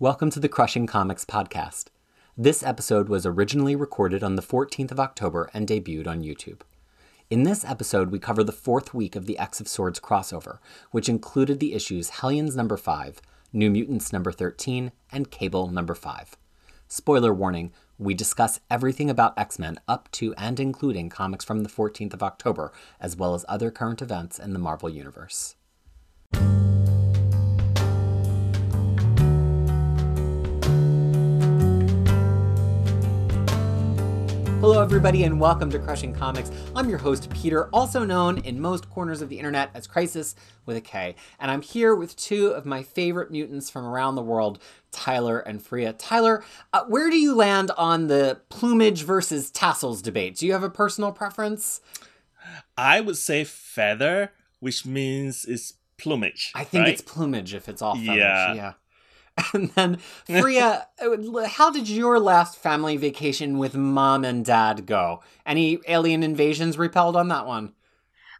Welcome to the Crushing Comics podcast. This episode was originally recorded on the 14th of October and debuted on YouTube. In this episode, we cover the fourth week of the X of Swords crossover, which included the issues Hellions number 5, New Mutants number 13, and Cable number 5. Spoiler warning we discuss everything about X Men up to and including comics from the 14th of October, as well as other current events in the Marvel Universe. Hello, everybody, and welcome to Crushing Comics. I'm your host, Peter, also known in most corners of the internet as Crisis with a K. And I'm here with two of my favorite mutants from around the world, Tyler and Freya. Tyler, uh, where do you land on the plumage versus tassels debate? Do you have a personal preference? I would say feather, which means it's plumage. I think right? it's plumage if it's all. Yeah. yeah. And then, Freya, uh, how did your last family vacation with mom and dad go? Any alien invasions repelled on that one?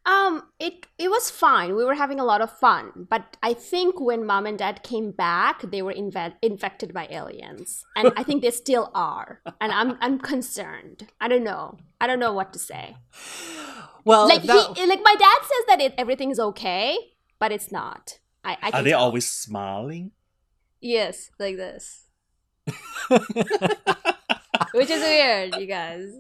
Um, it it was fine. We were having a lot of fun, but I think when mom and dad came back, they were inve- infected by aliens, and I think they still are. And I'm I'm concerned. I don't know. I don't know what to say. Well, Like that- he, like my dad says that it everything's okay, but it's not. I, I Are they tell. always smiling? Yes like this, which is weird, you guys.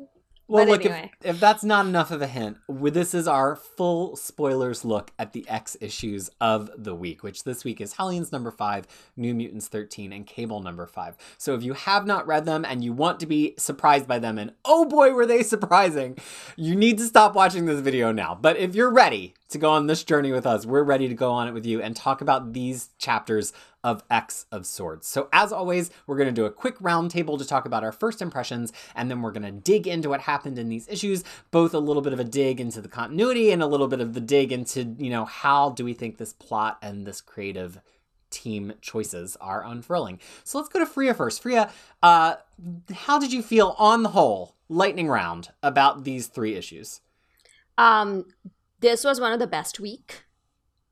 Well, But look, anyway. if, if that's not enough of a hint, this is our full spoilers look at the X issues of the week, which this week is Hellions number 5, New Mutants 13, and Cable number 5. So if you have not read them and you want to be surprised by them, and oh boy, were they surprising, you need to stop watching this video now. But if you're ready to go on this journey with us, we're ready to go on it with you and talk about these chapters of X of Swords. So, as always, we're going to do a quick roundtable to talk about our first impressions, and then we're going to dig into what happened in these issues, both a little bit of a dig into the continuity and a little bit of the dig into, you know, how do we think this plot and this creative team choices are unfurling. So, let's go to Freya first. Freya, uh, how did you feel on the whole, lightning round, about these three issues? um this was one of the best week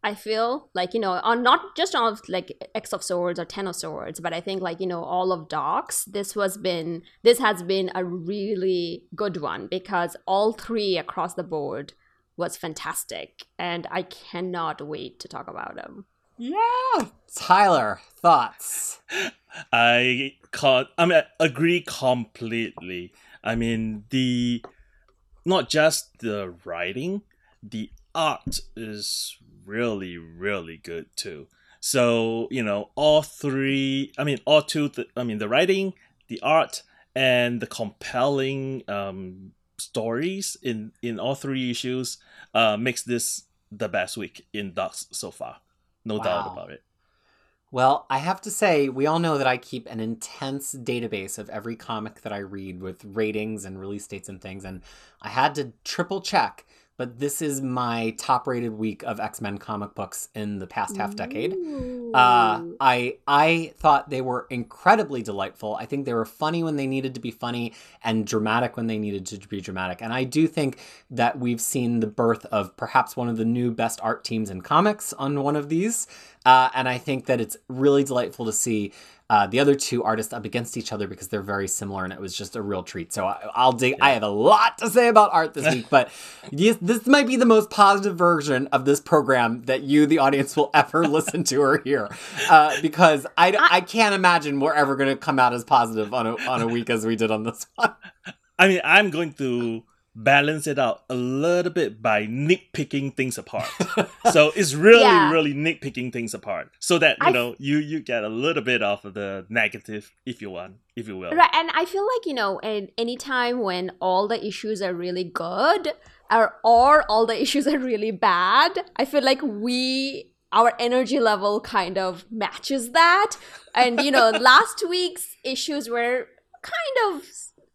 i feel like you know on not just on like x of swords or ten of swords but i think like you know all of DOX this was been this has been a really good one because all three across the board was fantastic and i cannot wait to talk about them Yeah. Tyler, thoughts? I con- I mean, I agree completely. I mean, the not just the writing, the art is really, really good too. So you know, all three. I mean, all two. Th- I mean, the writing, the art, and the compelling um, stories in in all three issues uh, makes this the best week in DOX so far. No doubt about it. Well, I have to say, we all know that I keep an intense database of every comic that I read with ratings and release dates and things, and I had to triple check. But this is my top rated week of X Men comic books in the past half decade. Uh, I I thought they were incredibly delightful. I think they were funny when they needed to be funny and dramatic when they needed to be dramatic. And I do think that we've seen the birth of perhaps one of the new best art teams in comics on one of these. Uh, and I think that it's really delightful to see uh, the other two artists up against each other because they're very similar, and it was just a real treat. So I, I'll dig. I have a lot to say about art this week, but yes, this might be the most positive version of this program that you, the audience, will ever listen to or hear, uh, because I, I can't imagine we're ever going to come out as positive on a on a week as we did on this one. I mean, I'm going to balance it out a little bit by nitpicking things apart. so it's really, Yeah. really nitpicking things apart, so that you I- know you you get a little bit of the negative, if you want, if you will. Right, and I feel like you know, and time when all the issues are really good, or or all the issues are really bad, I feel like we our energy level kind of matches that. And you know, last week's issues were kind of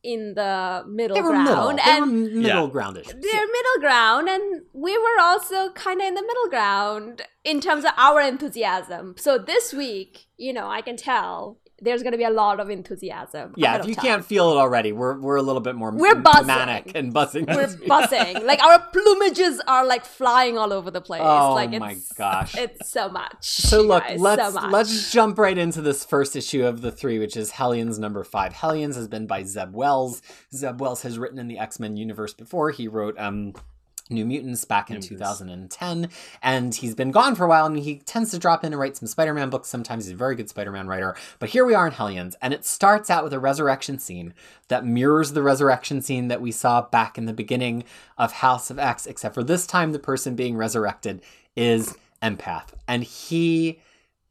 in the middle They were ground, middle. They and were middle Yeah. groundish. they're middle ground, and we were also kind of in the middle ground in terms of our enthusiasm. So this week, you know, I can tell there's going to be a lot of enthusiasm. Yeah, if you time. can't feel it already, we're we're a little bit more We're m- buzzing. manic and buzzing. we're buzzing. Like our plumages are like flying all over the place. Oh like it's, my gosh. it's so much. So look, guys, let's so let's jump right into this first issue of the three, which is Hellions number five. Hellions has been by Zeb Wells. Zeb Wells has written in the X Men universe before. He wrote um New Mutants back in Mutants. 2010, and he's been gone for a while. And he tends to drop in and write some Spider-Man books. Sometimes he's a very good Spider-Man writer. But here we are in Hellions, and it starts out with a resurrection scene that mirrors the resurrection scene that we saw back in the beginning of House of X, except for this time the person being resurrected is empath, and he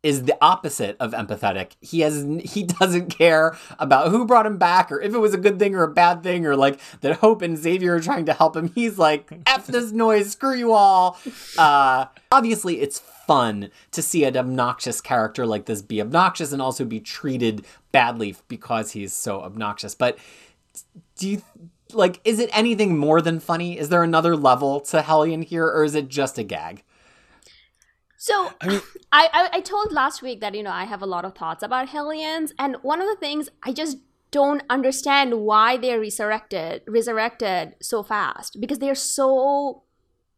is the opposite of empathetic. He has he doesn't care about who brought him back or if it was a good thing or a bad thing or like that Hope and Xavier are trying to help him. He's like f this noise, screw you all. Uh, obviously, it's fun to see an obnoxious character like this be obnoxious and also be treated badly because he's so obnoxious. But do you like is it anything more than funny? Is there another level to Hellion here, or is it just a gag? So I mean, I, I I told last week that you know I have a lot of thoughts about Hellions, and one of the things I just don't understand why they're resurrected resurrected so fast because they're so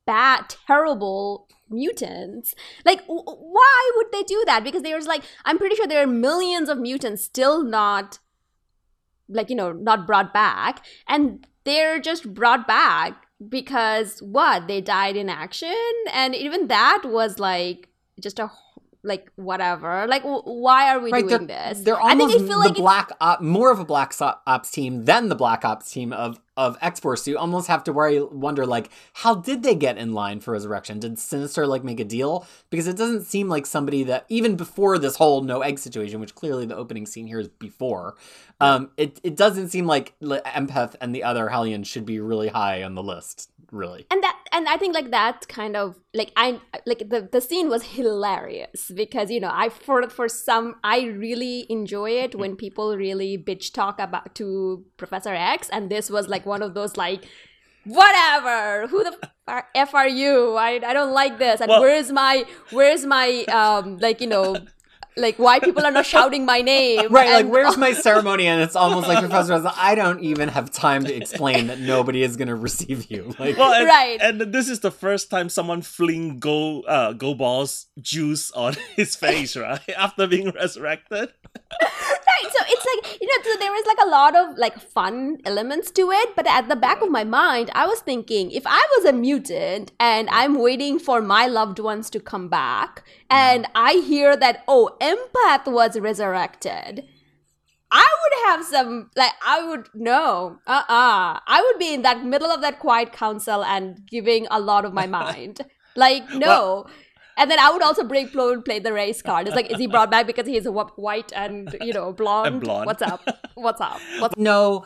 bad, terrible mutants. Like, w- why would they do that? Because there's like I'm pretty sure there are millions of mutants still not like you know not brought back, and they're just brought back because what? They died in action? And even that was like just a like whatever. Like w- why are we right, doing they're, this? They're i almost think i feel the like black op, more of a black ops team than the black ops team of of X Force. You almost have to worry, wonder like, how did they get in line for Resurrection? Did Sinister like make a deal? Because it doesn't seem like somebody that even before this whole no egg situation, which clearly the opening scene here is before. Um, it it doesn't seem like Empath and the other Hellions should be really high on the list. Really, and that and i think like that kind of like i like the the scene was hilarious because you know i for for some i really enjoy it when people really bitch talk about to professor x and this was like one of those like whatever who the f- f are you i i don't like this and Well- where's my where's my um like you know like why people are not shouting my name right? Like, where's my ceremony? And it's almost like Professor. Oz, I don't even have time to explain that nobody is going to receive you. Like, well, and, Right. and this is the first time someone fling go uh go balls juice on his face, right? After being resurrected. Right so it's like you know so there was like a lot of like fun elements to it but at the back of my mind i was thinking if i was a mutant and i'm waiting for my loved ones to come back and i hear that oh empath was resurrected I would have some like I would no uh uh I would be in that middle of that quiet council and giving a lot of my mind. Like no and then I would also bring Flo and play the race card. It's like, is he brought back because he's wh- white and you know blonde? And blonde. What's up? What's up? What's no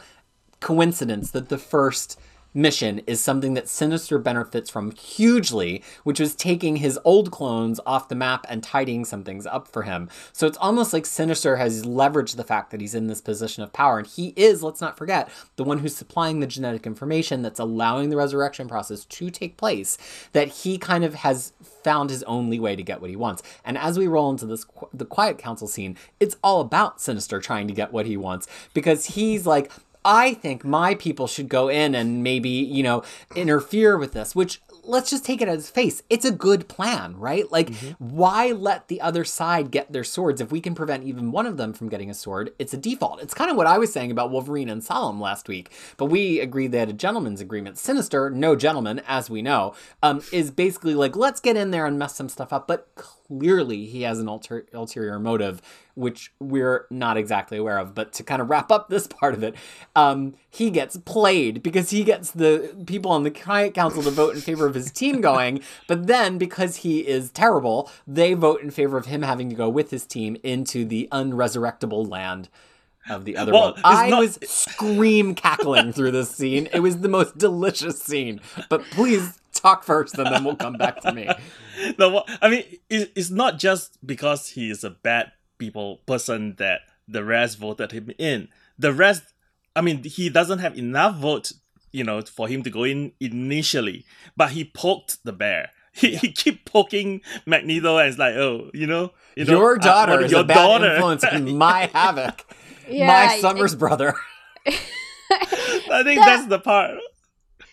coincidence that the first mission is something that Sinister benefits from hugely, which was taking his old clones off the map and tidying some things up for him. So it's almost like Sinister has leveraged the fact that he's in this position of power. And he is, let's not forget, the one who's supplying the genetic information that's allowing the resurrection process to take place, that he kind of has found his only way to get what he wants. And as we roll into this the quiet council scene, it's all about Sinister trying to get what he wants because he's like I think my people should go in and maybe, you know, interfere with this, which let's just take it as face. It's a good plan, right? Like, why let the other side get their swords? If we can prevent even one of them from getting a sword, it's a default. It's kind of what I was saying about Wolverine and Solem last week, but we agreed they had a gentleman's agreement. Sinister, no gentleman, as we know, um, is basically like, let's get in there and mess some stuff up, but clearly he has an alter- ulterior motive which we're not exactly aware of. But to kind of wrap up this part of it, um, he gets played because he gets the people on the Quiet Council to vote in favor of his team going. But then, because he is terrible, they vote in favor of him having to go with his team into the unresurrectable land of the other Well, world. I not- was scream cackling through this scene. It was the most delicious scene. But please talk first, and then we'll come back to me. no, I mean, it's not just because he is a bad people person that the rest voted him in. The rest, I mean, he doesn't have enough vote, you know, for him to go in initially. But he poked the bear. he, he keep poking Magneto and it's like, oh, you know, you know, your uh, daughter what- is your a bad daughter. influence on my havoc. Yeah, my I- Summers brother. I think The- that's the part.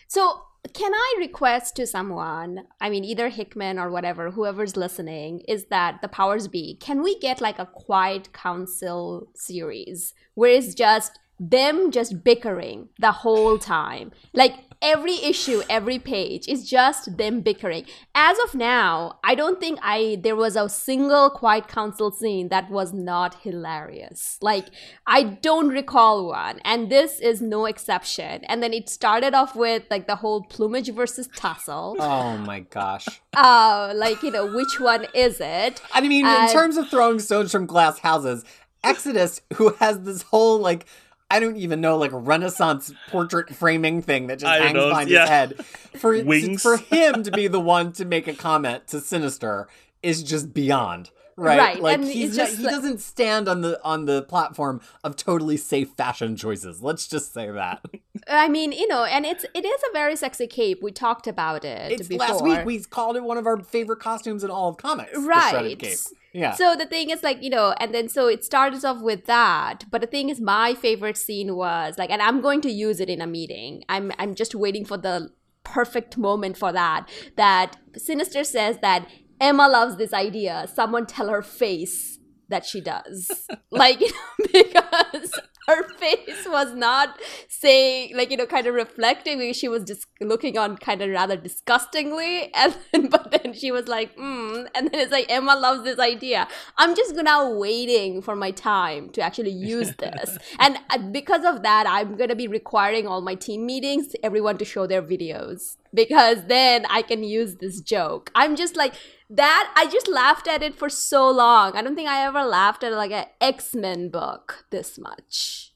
So, can I request to someone, I mean, either Hickman or whatever, whoever's listening, is that the powers be, can we get like a quiet council series where it's just them just bickering the whole time? Like every issue, every page is just them bickering. As of now, I don't think I there was a single quiet council scene that was not hilarious. Like I don't recall one, and this is no exception. And then it started off with like the whole plumage versus tussle. Oh my gosh. Uh, like you know, which one is it? I mean, in terms of throwing stones from glass houses, Exodus, who has this whole like I don't even know like Renaissance portrait framing thing that just I hangs know, behind yeah. his head, for Wings. for him to be the one to make a comment to Sinister is just beyond. Right, Right, like and he's just, just he like- doesn't stand on the on the platform of totally safe fashion choices. Let's just say that. I mean, you know, and it's it is a very sexy cape. We talked about it It's before. last week we called it one of our favorite costumes in all of comics. the shredded right cape. Yeah. so the thing is like you know and then so it starts off with that but the thing is my favorite scene was like and i'm going to use it in a meeting. I'm i'm just waiting for the perfect moment for that that sinister says that emma loves this idea. Someone tell her face that she does. Like you know, because her face was not saying like you know kind of reflecting she was just looking on kind of rather disgustingly and then but then she was like mm, and then it's like emma loves this idea. I'm just now waiting for my time to actually use this. And uh, because of that i'm going to be requiring all my team meetings everyone to show their videos because then i can use this joke. I'm just like that i just laughed at it for so long. I don't think i ever laughed at like an x-men book this much.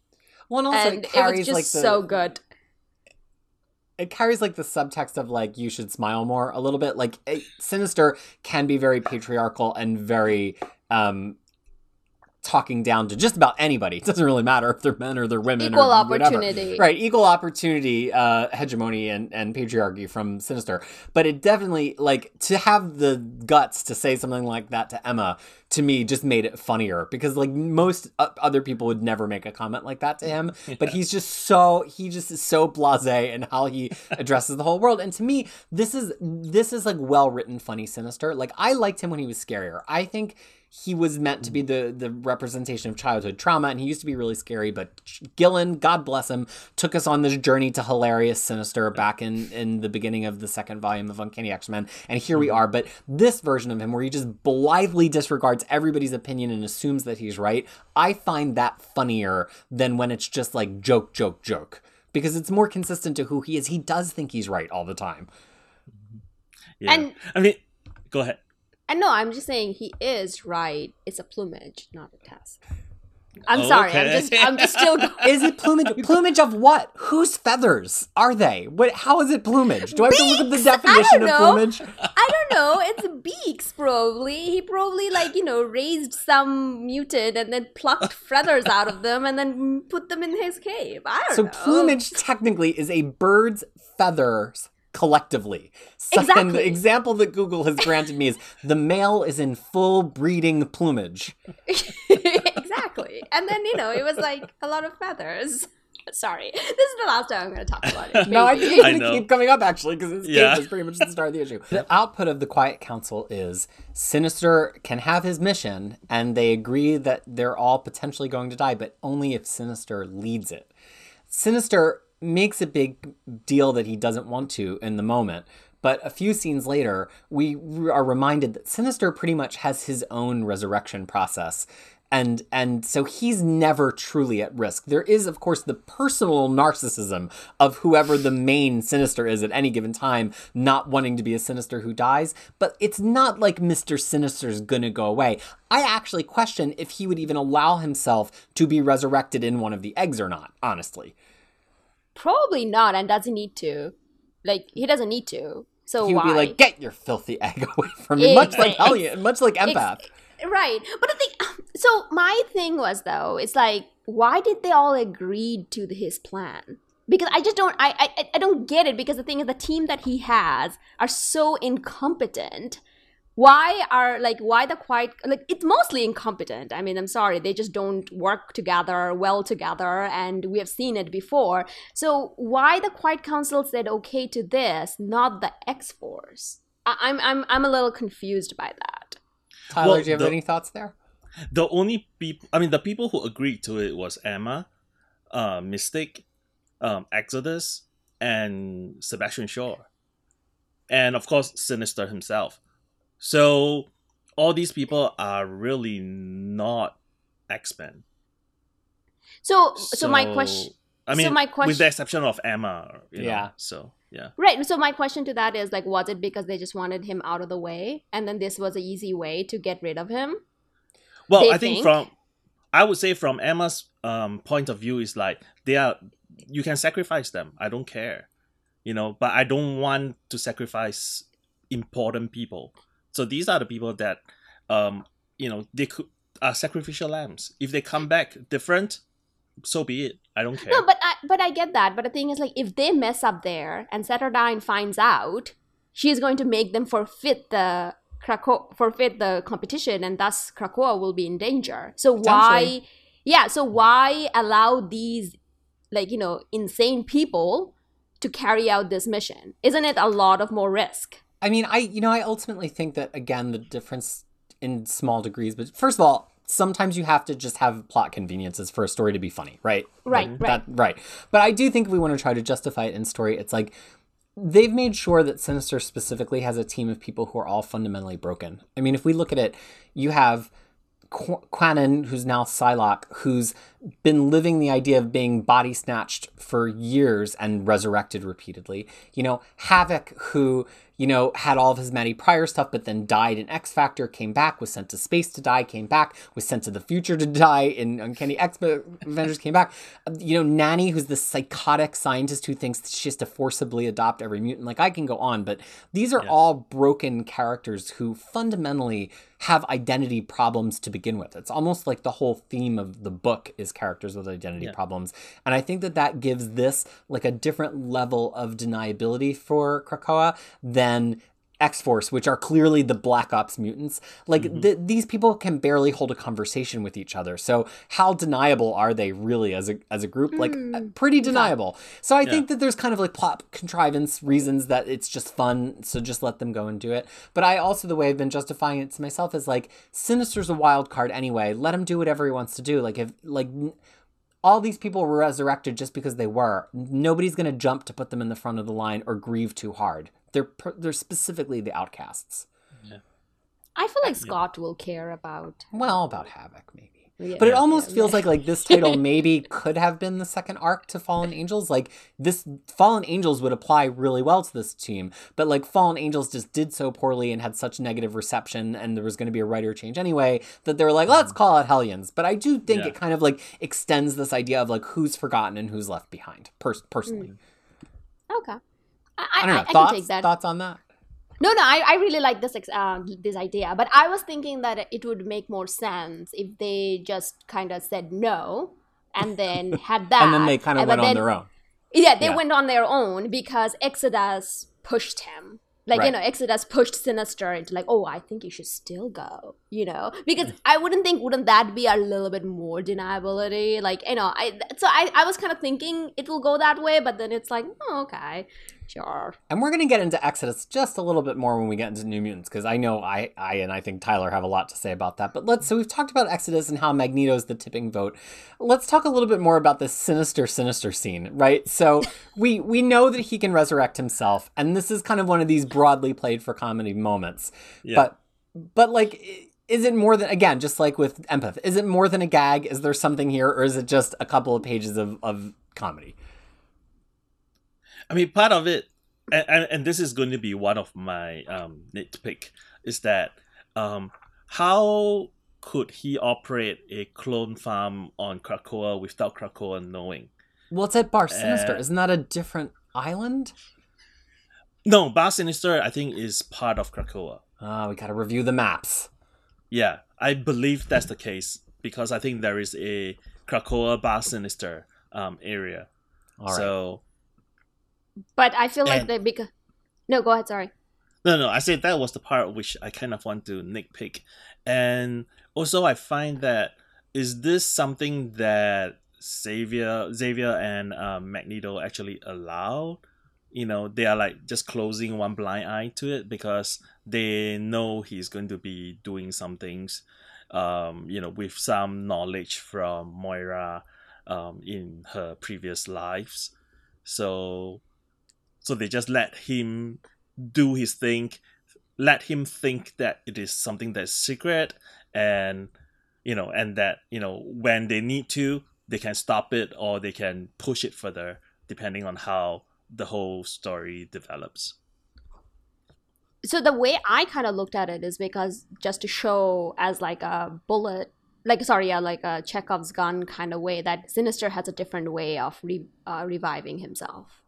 Well, and also and it it carries was just like the, so good. It carries like the subtext of like you should smile more a little bit. Like it, sinister can be very patriarchal and very um talking down to just about anybody. It doesn't really matter if they're men or they're women equal or whatever. right equal opportunity uh hegemony and and patriarchy from sinister. But it definitely like to have the guts to say something like that to emma to me just made it funnier because like most uh, other people would never make a comment like that to him but he's just so he just is so blasé in how he addresses the whole world. And to me this is this is like well written funny sinister. Like i liked him when he was scarier. I think he was meant to be mm. the the representation of childhood trauma and he used to be really scary but gillen god bless him took us on this journey to hilarious sinister back in in the beginning of the second volume of uncanny x-men and here we mm-hmm. are. But this version of him where he just blithely disregards everybody's opinion and assumes that he's right i find that funnier than when it's just like joke joke joke because it's more consistent to who he is. He does think he's right all the time. Mm-hmm. Yeah. And- I mean, go ahead. And no i'm just saying he is right it's a plumage not a test i'm Oh, sorry okay. i'm just i'm just still is it plumage plumage of what whose feathers are they what how is it plumage do i have to look up the Beaks! I definition don't of know. plumage I don't know. It's beaks, probably. He probably, like, you know, raised some mutant and then plucked feathers out of them and then put them in his cave. I don't So know. plumage technically is a bird's feathers collectively. So, And Exactly. the example that Google has granted me is the male is in full breeding plumage. exactly. And then, you know, it was like a lot of feathers. Sorry. This is the last time I'm going to talk about it. No, I think it's I going to keep coming up actually because it's Yeah. is pretty much the start of the issue. The output of the Quiet Council is Sinister can have his mission, and they agree that they're all potentially going to die, but only if Sinister leads it. Sinister makes a big deal that he doesn't want to in the moment. But a few scenes later, we are reminded that Sinister pretty much has his own resurrection process. And and so he's never truly at risk. There is, of course, the personal narcissism of whoever the main sinister is at any given time, not wanting to be a sinister who dies. But it's not like Mr. Sinister's gonna go away. I actually question if he would even allow himself to be resurrected in one of the eggs or not, honestly. Probably not, and doesn't need to. Like, he doesn't need to. So why? he would why? be like, "Get your filthy egg away from me," much like Ex- Hellion, much like Empath. Right. But the thing, so my thing was though, it's like, why did they all agree to the- his plan? because I just don't I, I I don't get it because the thing is the team that he has are so incompetent. Why are like why the quiet like it's mostly incompetent. I mean, I'm sorry, they just don't work together well together and we have seen it before. So why the quiet council said okay to this, not the X Force? I'm I'm I'm a little confused by that. Tyler, Well, do you have the- any thoughts there? The only people, I mean, the people who agreed to it was Emma, uh, Mystique, um, Exodus, and Sebastian Shaw, and of course Sinister himself. So all these people are really not X Men. So so, my question I so mean, my with the exception of Emma, you know, Yeah. So yeah, Right. So my question to that is like, was it because they just wanted him out of the way, and then this was an easy way to get rid of him? well, They I think, think- from, I would say from Emma's um point of view is like they are, you can sacrifice them. I don't care, you know, but I don't want to sacrifice important people. So these are the people that, um, you know, they could are sacrificial lambs. If they come back different, so be it. I don't care. No, but I but I get that. But the thing is, like, if they mess up there and Saturnyne finds out, she's going to make them forfeit the Krakoa forfeit the competition, and thus Krakoa will be in danger. So why? Yeah. So why allow these, like you know, insane people to carry out this mission? Isn't it a lot of more risk? I mean, I you know, I ultimately think that again the difference in small degrees, but first of all, sometimes you have to just have plot conveniences for a story to be funny, right? Right, Like, right. That, right. But I do think if we want to try to justify it in story, it's like they've made sure that Sinister specifically has a team of people who are all fundamentally broken. I mean, if we look at it, you have Qu- Kwannon, who's now Psylocke, who's been living the idea of being body snatched for years and resurrected repeatedly. You know, Havoc, who, you know, had all of his Maddie Pryor stuff, but then died in X Factor, came back, was sent to space to die, came back, was sent to the future to die in Uncanny X Avengers, came back. You know, Nanny, who's this psychotic scientist who thinks she has to forcibly adopt every mutant. Like, I can go on, but these are all broken characters who fundamentally have identity problems to begin with. It's almost like the whole theme of the book is characters with identity Yeah. problems. And I think that that gives this like a different level of deniability for Krakoa than X Force, which are clearly the Black Ops mutants. Like th- these people can barely hold a conversation with each other. So how deniable are they really as a as a group? Like uh, pretty deniable. So I think that there's kind of like plot contrivance reasons that it's just fun. So just let them go and do it. But I also the way I've been justifying it to myself is like Sinister's a wild card anyway. Let him do whatever he wants to do. Like if like. n- all these people were resurrected just because they were. Nobody's going to jump to put them in the front of the line or grieve too hard. They're they're specifically the outcasts. I feel like Scott will care about. Well, about Havoc maybe. Yeah, But it almost yeah, feels yeah. like like this title maybe could have been the second arc to Fallen Angels. Like this Fallen Angels would apply really well to this team, but like Fallen Angels just did so poorly and had such negative reception, and there was going to be a writer change anyway that they were like, let's mm-hmm. call it Hellions. But I do think Yeah. it kind of like extends this idea of like who's forgotten and who's left behind. Pers- personally, mm. Okay. I, I don't know. I, I thoughts can take that. thoughts on that? No, no, I, I really like this ex- uh, this idea, but I was thinking that it would make more sense if they just kind of said no, and then had that, and then they kind of went then- on their own. Yeah, they Yeah. went on their own because Exodus pushed him. Like, you know, Exodus pushed Sinister into like, oh, I think you should still go, you know? Because I wouldn't think, wouldn't that be a little bit more deniability? Like, you know, I, so I, I was kind of thinking it will go that way, but then it's like, oh, okay, sure. And we're going to get into Exodus just a little bit more when we get into New Mutants, because I know I, I and I think Tyler have a lot to say about that. But let's, so we've talked about Exodus and how Magneto's the tipping vote. Let's talk a little bit more about this sinister, sinister scene, right? So we, we know that he can resurrect himself, and this is kind of one of these broadly played for comedy moments. Yeah. But, but like, is it more than, again, just like with Empath, is it more than a gag? Is there something here, or is it just a couple of pages of, of comedy? I mean, part of it, and, and, and this is going to be one of my um, nitpick, is that um, how could he operate a clone farm on Krakoa without Krakoa knowing? Well, it's at Bar Sinister. Uh, Isn't that a different island? No, Bar Sinister, I think, is part of Krakoa. Ah, we got to review the maps. Yeah, I believe that's the case because I think there is a Krakoa Bar Sinister um, area. All right. So But I feel like they because no, go ahead. Sorry. no, no, I said that was the part which I kind of want to nitpick, and also I find that is this something that Xavier, Xavier and um, Magneto actually allow? You know, they are like just closing one blind eye to it because they know he's going to be doing some things, um, you know, with some knowledge from Moira, um, in her previous lives. So, so they just let him do his thing, let him think that it is something that's secret, and you know, and that you know when they need to, they can stop it or they can push it further, depending on how the whole story develops. so the way I kind of looked at it is because just to show as like a bullet, like sorry, yeah, like a Chekhov's gun kind of way that Sinister has a different way of re- uh, reviving himself.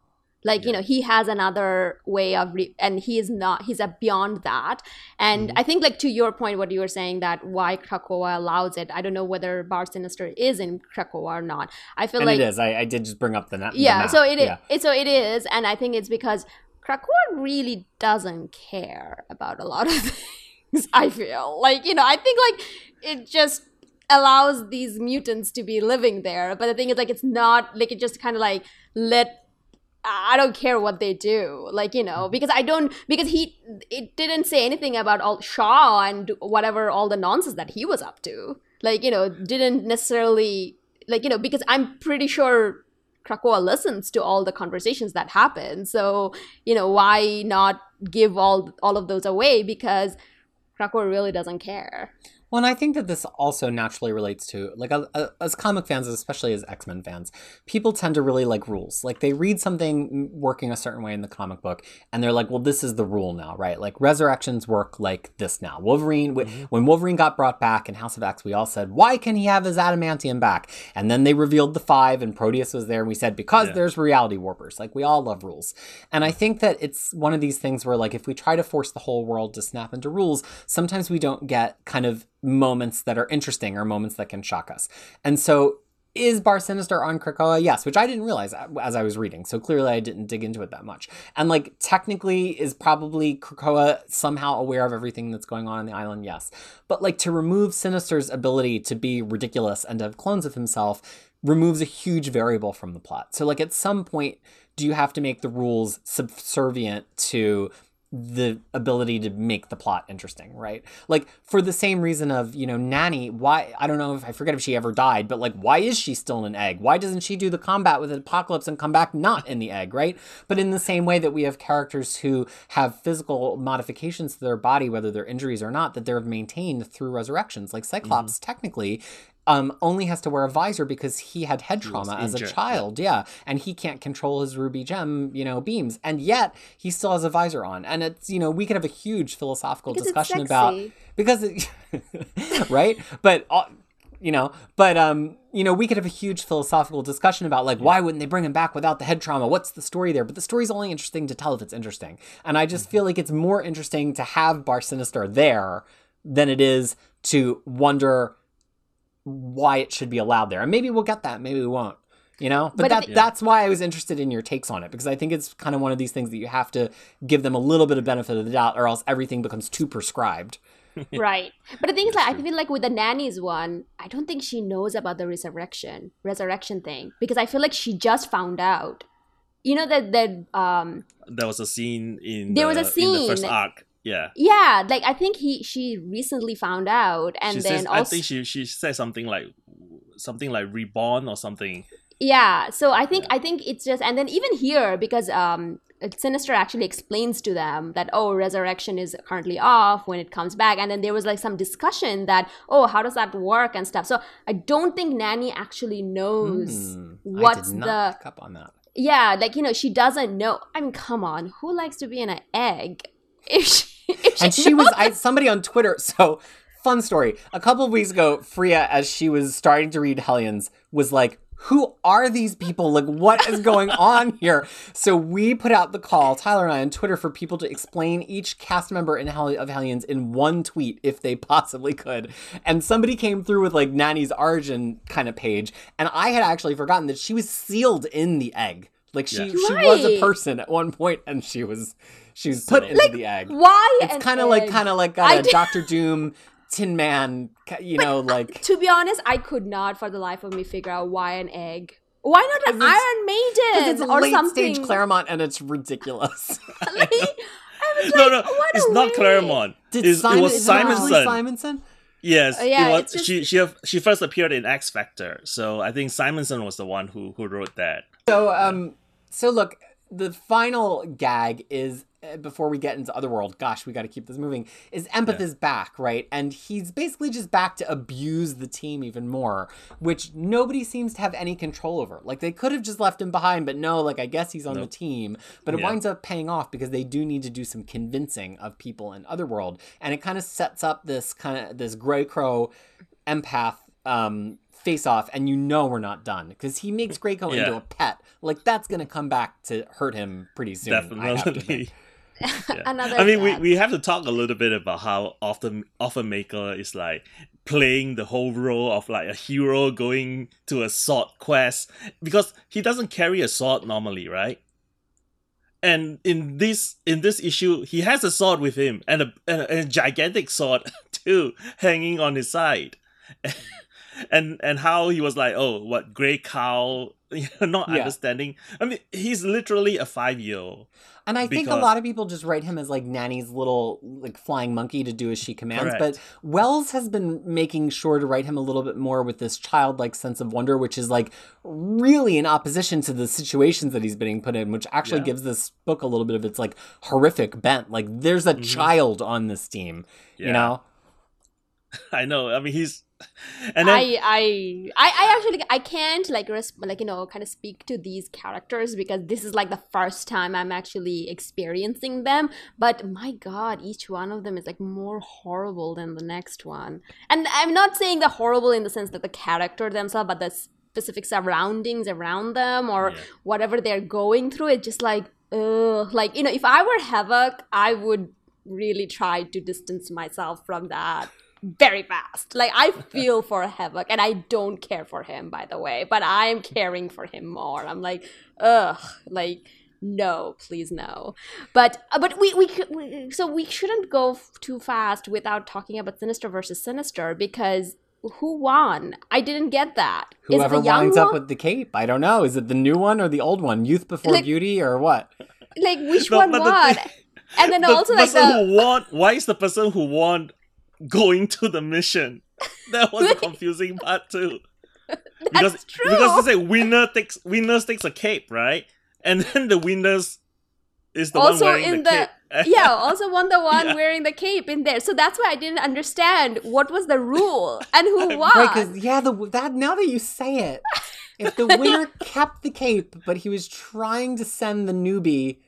Like you know, he has another way of, re- and he is not. He's a beyond that. And Mhm. I think, like to your point, what you were saying that why Krakoa allows it. I don't know whether Bar Sinister is in Krakoa or not. I feel and like it is. I, I did just bring up the, na- the yeah map. so it is Yeah. it, so it is and i think it's because krakoa really doesn't care about a lot of things i feel like you know i think like it just allows these mutants to be living there but the thing is like it's not like it just kind of like let I don't care what they do, like you know, because I don't because he it didn't say anything about all Shaw and whatever all the nonsense that he was up to. Like you know, didn't necessarily like you know because I'm pretty sure Krakoa listens to all the conversations that happen. So you know, why not give all all of those away because Krakoa really doesn't care. Well, and I think that this also naturally relates to like uh, uh, as comic fans, especially as X Men fans, people tend to really like rules. Like they read something working a certain way in the comic book, and they're like, "Well, this is the rule now, right?" Like resurrections work like this now. Wolverine, wh- when Wolverine got brought back in House of X, we all said, "Why can he have his adamantium back?" And then they revealed the five, and Proteus was there, and we said, "Because Yeah. there's reality warpers." Like we all love rules, and I think that it's one of these things where like if we try to force the whole world to snap into rules, sometimes we don't get kind of moments that are interesting or moments that can shock us. And so is Bar Sinister on Krakoa? Yes, which I didn't realize uh, as I was reading. So clearly I didn't dig into it that much. And like technically is probably Krakoa somehow aware of everything that's going on on the island? Yes. But like to remove Sinister's ability to be ridiculous and to have clones of himself removes a huge variable from the plot. So like at some point do you have to make the rules subservient to the ability to make the plot interesting, right? Like for the same reason of, you know, Nanny, why I don't know if I forget if she ever died, but like why is she still in an egg? Why doesn't she do the combat with Apocalypse and come back not in the egg, right? But in the same way that we have characters who have physical modifications to their body, whether they're injuries or not, that they're maintained through resurrections. Like Cyclops mm-hmm. technically um, only has to wear a visor because he had head He trauma as a injured, yeah. child. Yeah. And he can't control his ruby gem, you know, beams. And yet he still has a visor on. And it's, you know, we could have a huge philosophical Because it's discussion about because it, right? But uh, you know, but um, you know, we could have a huge philosophical discussion about like why wouldn't they bring him back without the head trauma? What's the story there? But the story's only interesting to tell if it's interesting. And I just feel like it's more interesting to have Bar Sinister there than it is to wonder why it should be allowed there. And maybe we'll get that, maybe we won't. You know, but, But that, it, that's why I was interested in your takes on it because I think it's kind of one of these things that you have to give them a little bit of benefit of the doubt, or else everything becomes too prescribed. right but the thing is like i true. feel like with the nannies one i don't think she knows about the resurrection resurrection thing because i feel like she just found out you know that that um There was a scene in There the, was a in the first scene. arc. Yeah. yeah like i think he she recently found out and she then says, also I think she she said something like something like reborn or something. yeah so i think Yeah. i think it's just and then even here because um sinister actually explains to them that oh resurrection is currently off when it comes back and then there was like some discussion that oh how does that work and stuff so i don't think nanny actually knows Hmm, what's I did not the up on that. yeah like you know she doesn't know i mean come on who likes to be in an egg if she, if and she was I somebody on Twitter. So fun story. A couple of weeks ago, Freya, as she was starting to read Hellions, was like, who are these people? Like, what is going on here? So we put out the call, Tyler and I, on Twitter for people to explain each cast member in Hell- of Hellions in one tweet if they possibly could. And somebody came through with like Nanny's origin kind of page, and I had actually forgotten that she was sealed in the egg. Like she Yeah. she was a person at one point, and she was she was put So- into the egg. Why? It's kind of like kind of like I a did- Doctor Doom, Tin Man, ca- you know, like. To be honest, I could not for the life of me figure out why an egg. Why not an it's- Iron Maiden it's or late something? stage Claremont and it's ridiculous. like, I was no, like, no, what it's not way. Claremont. Did It's- Simon, it was is it Leslie Simonson. Simonson? Yes, Uh, yeah, it was, just- she she she first appeared in X Factor, so I think Simonson was the one who who wrote that. So, um, so look, the final gag is uh, before we get into Otherworld. Gosh, we got to keep this moving. Is Empath Yeah. is back, right? And he's basically just back to abuse the team even more, which nobody seems to have any control over. Like they could have just left him behind, but no. Like I guess he's on the team, but it Yeah. winds up paying off because they do need to do some convincing of people in Otherworld, and it kind of sets up this kind of this Greycrow empath um face off and you know we're not done because he makes Greycrow into a pet like that's gonna come back to hurt him pretty soon I have to admit. Definitely. Yeah. Another I mean, we, we have to talk a little bit about how often Orphan-Maker is like playing the whole role of like a hero going to a sword quest because he doesn't carry a sword normally, right? And in this in this issue, he has a sword with him and a, and a, and a gigantic sword too hanging on his side. and and how he was like, oh, what gray cow, you know, not Yeah. understanding. I mean, he's literally a five year old. and I think a lot of people just write him as like Nanny's little like flying monkey to do as she commands Correct. but Wells has been making sure to write him a little bit more with this childlike sense of wonder which is like really in opposition to the situations that he's being put in which actually Yeah. gives this book a little bit of its like horrific bent like there's a Mhm. child on this team you know I know. I mean, he's and then I, I I I actually I can't like res- like you know kind of speak to these characters because this is like the first time I'm actually experiencing them. But my God, each one of them is like more horrible than the next one. And I'm not saying the horrible in the sense that the character themselves, but the specific surroundings around them or Yeah. whatever they're going through. It's just like ugh. Like you know, if I were Havoc, I would really try to distance myself from that very fast. Like I feel for Havoc, and I don't care for him, by the way, but I am caring for him more. I'm like, ugh, like no, please no. But uh, but we, we c- we so we shouldn't go f- too fast without talking about Sinister versus Sinister because who won? I didn't get that. it whoever the young winds up one? with the cape i don't know is it the new one or the old one youth before Like- beauty or what like which No, one but the won? thing- and then the also like person the who won. Why is the person who won going to the mission? That was the confusing part too. Because That's true. because it's like winner takes winners takes a cape, right? And then the winners is the Also one wearing in the, the- cape. yeah, also won the one Yeah. wearing the cape in there. So that's why I didn't understand what was the rule and who won. Right, because yeah, the that now that you say it, if the winner kept the cape, but he was trying to send the newbie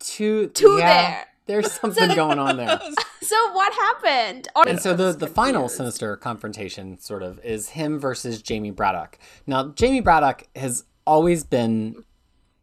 to To yeah, there. There's something going on there. so what happened? Or- And so the the final sinister confrontation sort of is him versus Jamie Braddock. Now Jamie Braddock has always been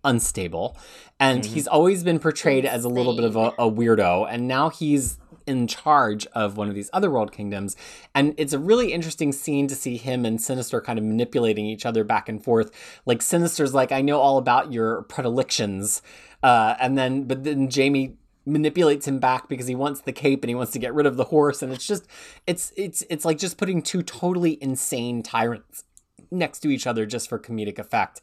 unstable and he's always been portrayed as a little bit of a, a weirdo and now he's in charge of one of these other world kingdoms and it's a really interesting scene to see him and sinister kind of manipulating each other back and forth like sinister's like i know all about your predilections uh, and then but then jamie manipulates him back because he wants the cape and he wants to get rid of the horse. And it's just it's it's it's like just putting two totally insane tyrants next to each other just for comedic effect.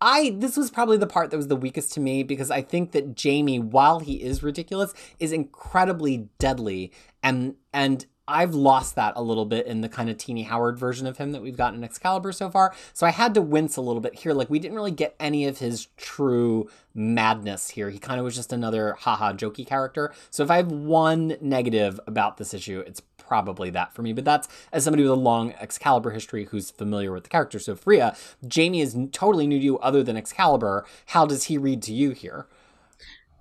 I this was probably the part that was the weakest to me because I think that Jamie, while he is ridiculous, is incredibly deadly and and I've lost that a little bit in the kind of Tini Howard version of him that we've gotten in Excalibur so far. So I had to wince a little bit here. Like we didn't really get any of his true madness here. He kind of was just another haha jokey character. So if I have one negative about this issue, it's probably that for me. But that's as somebody with a long Excalibur history who's familiar with the character. So Freya, Jamie is totally new to you other than Excalibur. How does he read to you here?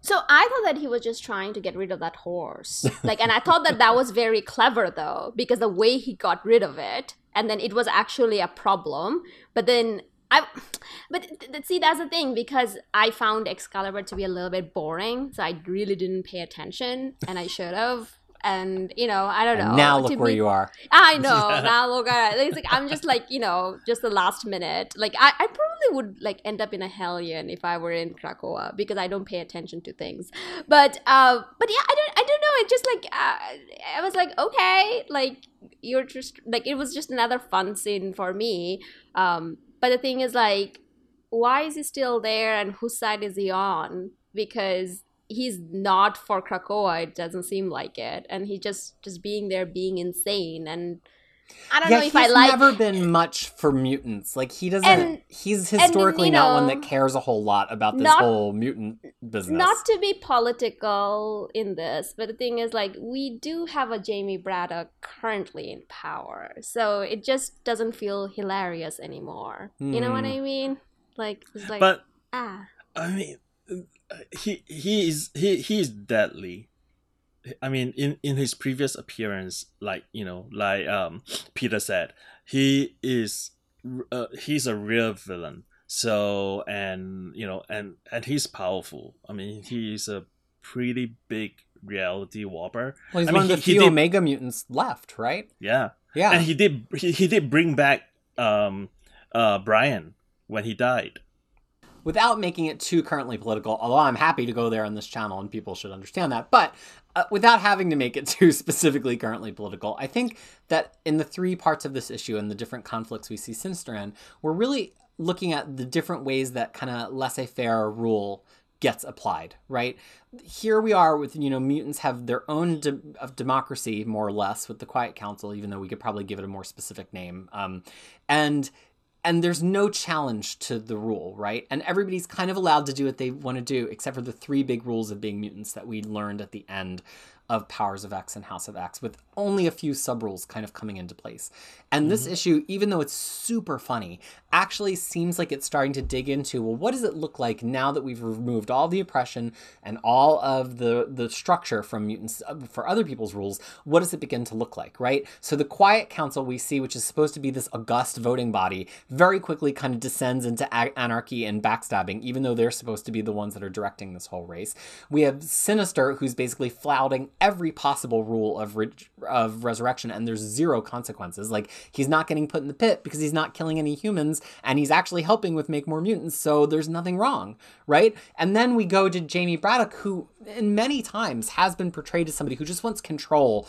So I thought that he was just trying to get rid of that horse. Like, and I thought that that was very clever though, because the way he got rid of it, and then it was actually a problem. But then I, but th- see, that's the thing because I found Excalibur to be a little bit boring, so I really didn't pay attention, and I should have. And you know, I don't know. And now look where be- you are. I know. Now look at it. It's like I'm just like you know, just the last minute. Like I, I probably would like end up in a hellion if I were in Krakoa because I don't pay attention to things. But uh, but yeah, I don't, I don't know. It just like uh, I was like, okay, like you're just like it was just another fun scene for me. Um, but the thing is like, why is he still there and whose side is he on? Because he's not for Krakoa. It doesn't seem like it, and he just just being there, being insane, and I don't yeah, know if I like. He's never been much for mutants. Like he doesn't. And- he's and, historically you not one that cares a whole lot about this not- whole mutant business. Not to be political in this, but the thing is, like, we do have a Jamie Braddock currently in power, so it just doesn't feel hilarious anymore. You know what Hmm. I mean? Like, it's like But ah, I mean, he he is he he is deadly. I mean, in in his previous appearance, like you know, like um Peter said, he is uh, he's a real villain. So and you know, and and he's powerful. I mean, he's a pretty big reality warper. well, he's I one mean, of the he- he few did- Omega mutants left, right? Yeah, Yeah. and he did he, he did bring back um uh Brian when he died. Without making it too currently political, although I'm happy to go there on this channel and people should understand that, but uh, without having to make it too specifically currently political, I think that in the three parts of this issue and the different conflicts we see Sinister in, we're really looking at the different ways that kind of laissez faire rule gets applied, right? Here we are with, you know, mutants have their own de- of democracy, more or less, with the Quiet Council, even though we could probably give it a more specific name. Um, and and there's no challenge to the rule, right? And everybody's kind of allowed to do what they want to do, except for the three big rules of being mutants that we learned at the end of Powers of X and House of X, with only a few sub rules kind of coming into place. And this issue, even though it's super funny, actually seems like it's starting to dig into well, what does it look like now that we've removed all the oppression and all of the the structure from mutants uh, for other people's rules? What does it begin to look like, right? So the Quiet Council we see, which is supposed to be this august voting body, very quickly kind of descends into a- anarchy and backstabbing, even though they're supposed to be the ones that are directing this whole race. We have Sinister, who's basically flouting every possible rule of re- of resurrection, and there's zero consequences. Like he's not getting put in the pit because he's not killing any humans, and he's actually helping with make more mutants, so there's nothing wrong, right? And then we go to Jamie Braddock, who in many times has been portrayed as somebody who just wants control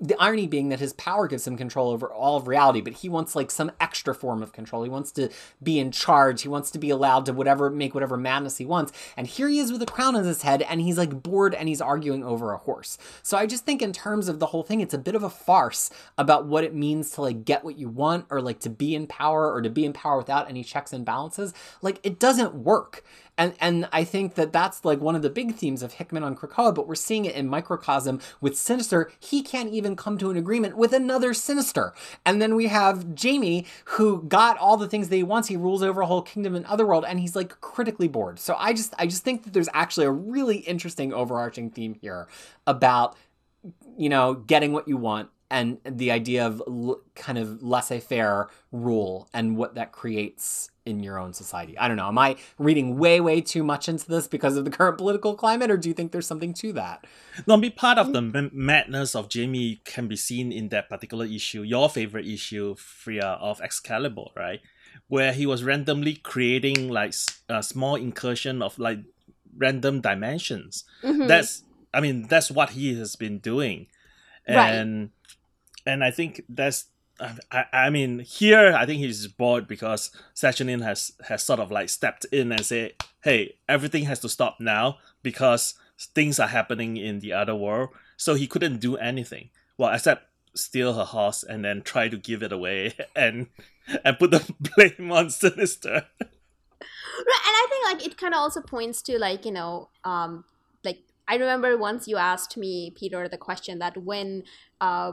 the irony being that his power gives him control over all of reality, but he wants like some extra form of control. He wants to be in charge. He wants to be allowed to whatever make whatever madness he wants. And here he is with a crown on his head, and he's like bored and he's arguing over a horse. So I just think in terms of the whole thing, it's a bit of a farce about what it means to like get what you want or like to be in power or to be in power without any checks and balances. Like it doesn't work. And and I think that that's like one of the big themes of Hickman on Krakoa, but we're seeing it in microcosm with Sinister. He can't even come to an agreement with another Sinister. And then we have Jamie, who got all the things that he wants. He rules over a whole kingdom in Otherworld, and he's like critically bored. So I just I just think that there's actually a really interesting overarching theme here about you know getting what you want and the idea of l- kind of laissez-faire rule and what that creates in your own society. I don't know. Am I reading way, way too much into this because of the current political climate, or do you think there's something to that? No, I mean, part of the ma- madness of Jamie can be seen in that particular issue, your favorite issue, Freya, of Excalibur, right? Where he was randomly creating like a small incursion of like random dimensions. Mhm. That's, I mean, that's what he has been doing, Right. And I think that's. I, I mean, here I think he's bored because Saturnyne has has sort of like stepped in and said, "Hey, everything has to stop now because things are happening in the other world." So he couldn't do anything, well, except steal her horse and then try to give it away and and put the blame on Sinister. Right, and I think like it kind of also points to like you know, um, like I remember once you asked me, Peter, the question that when uh,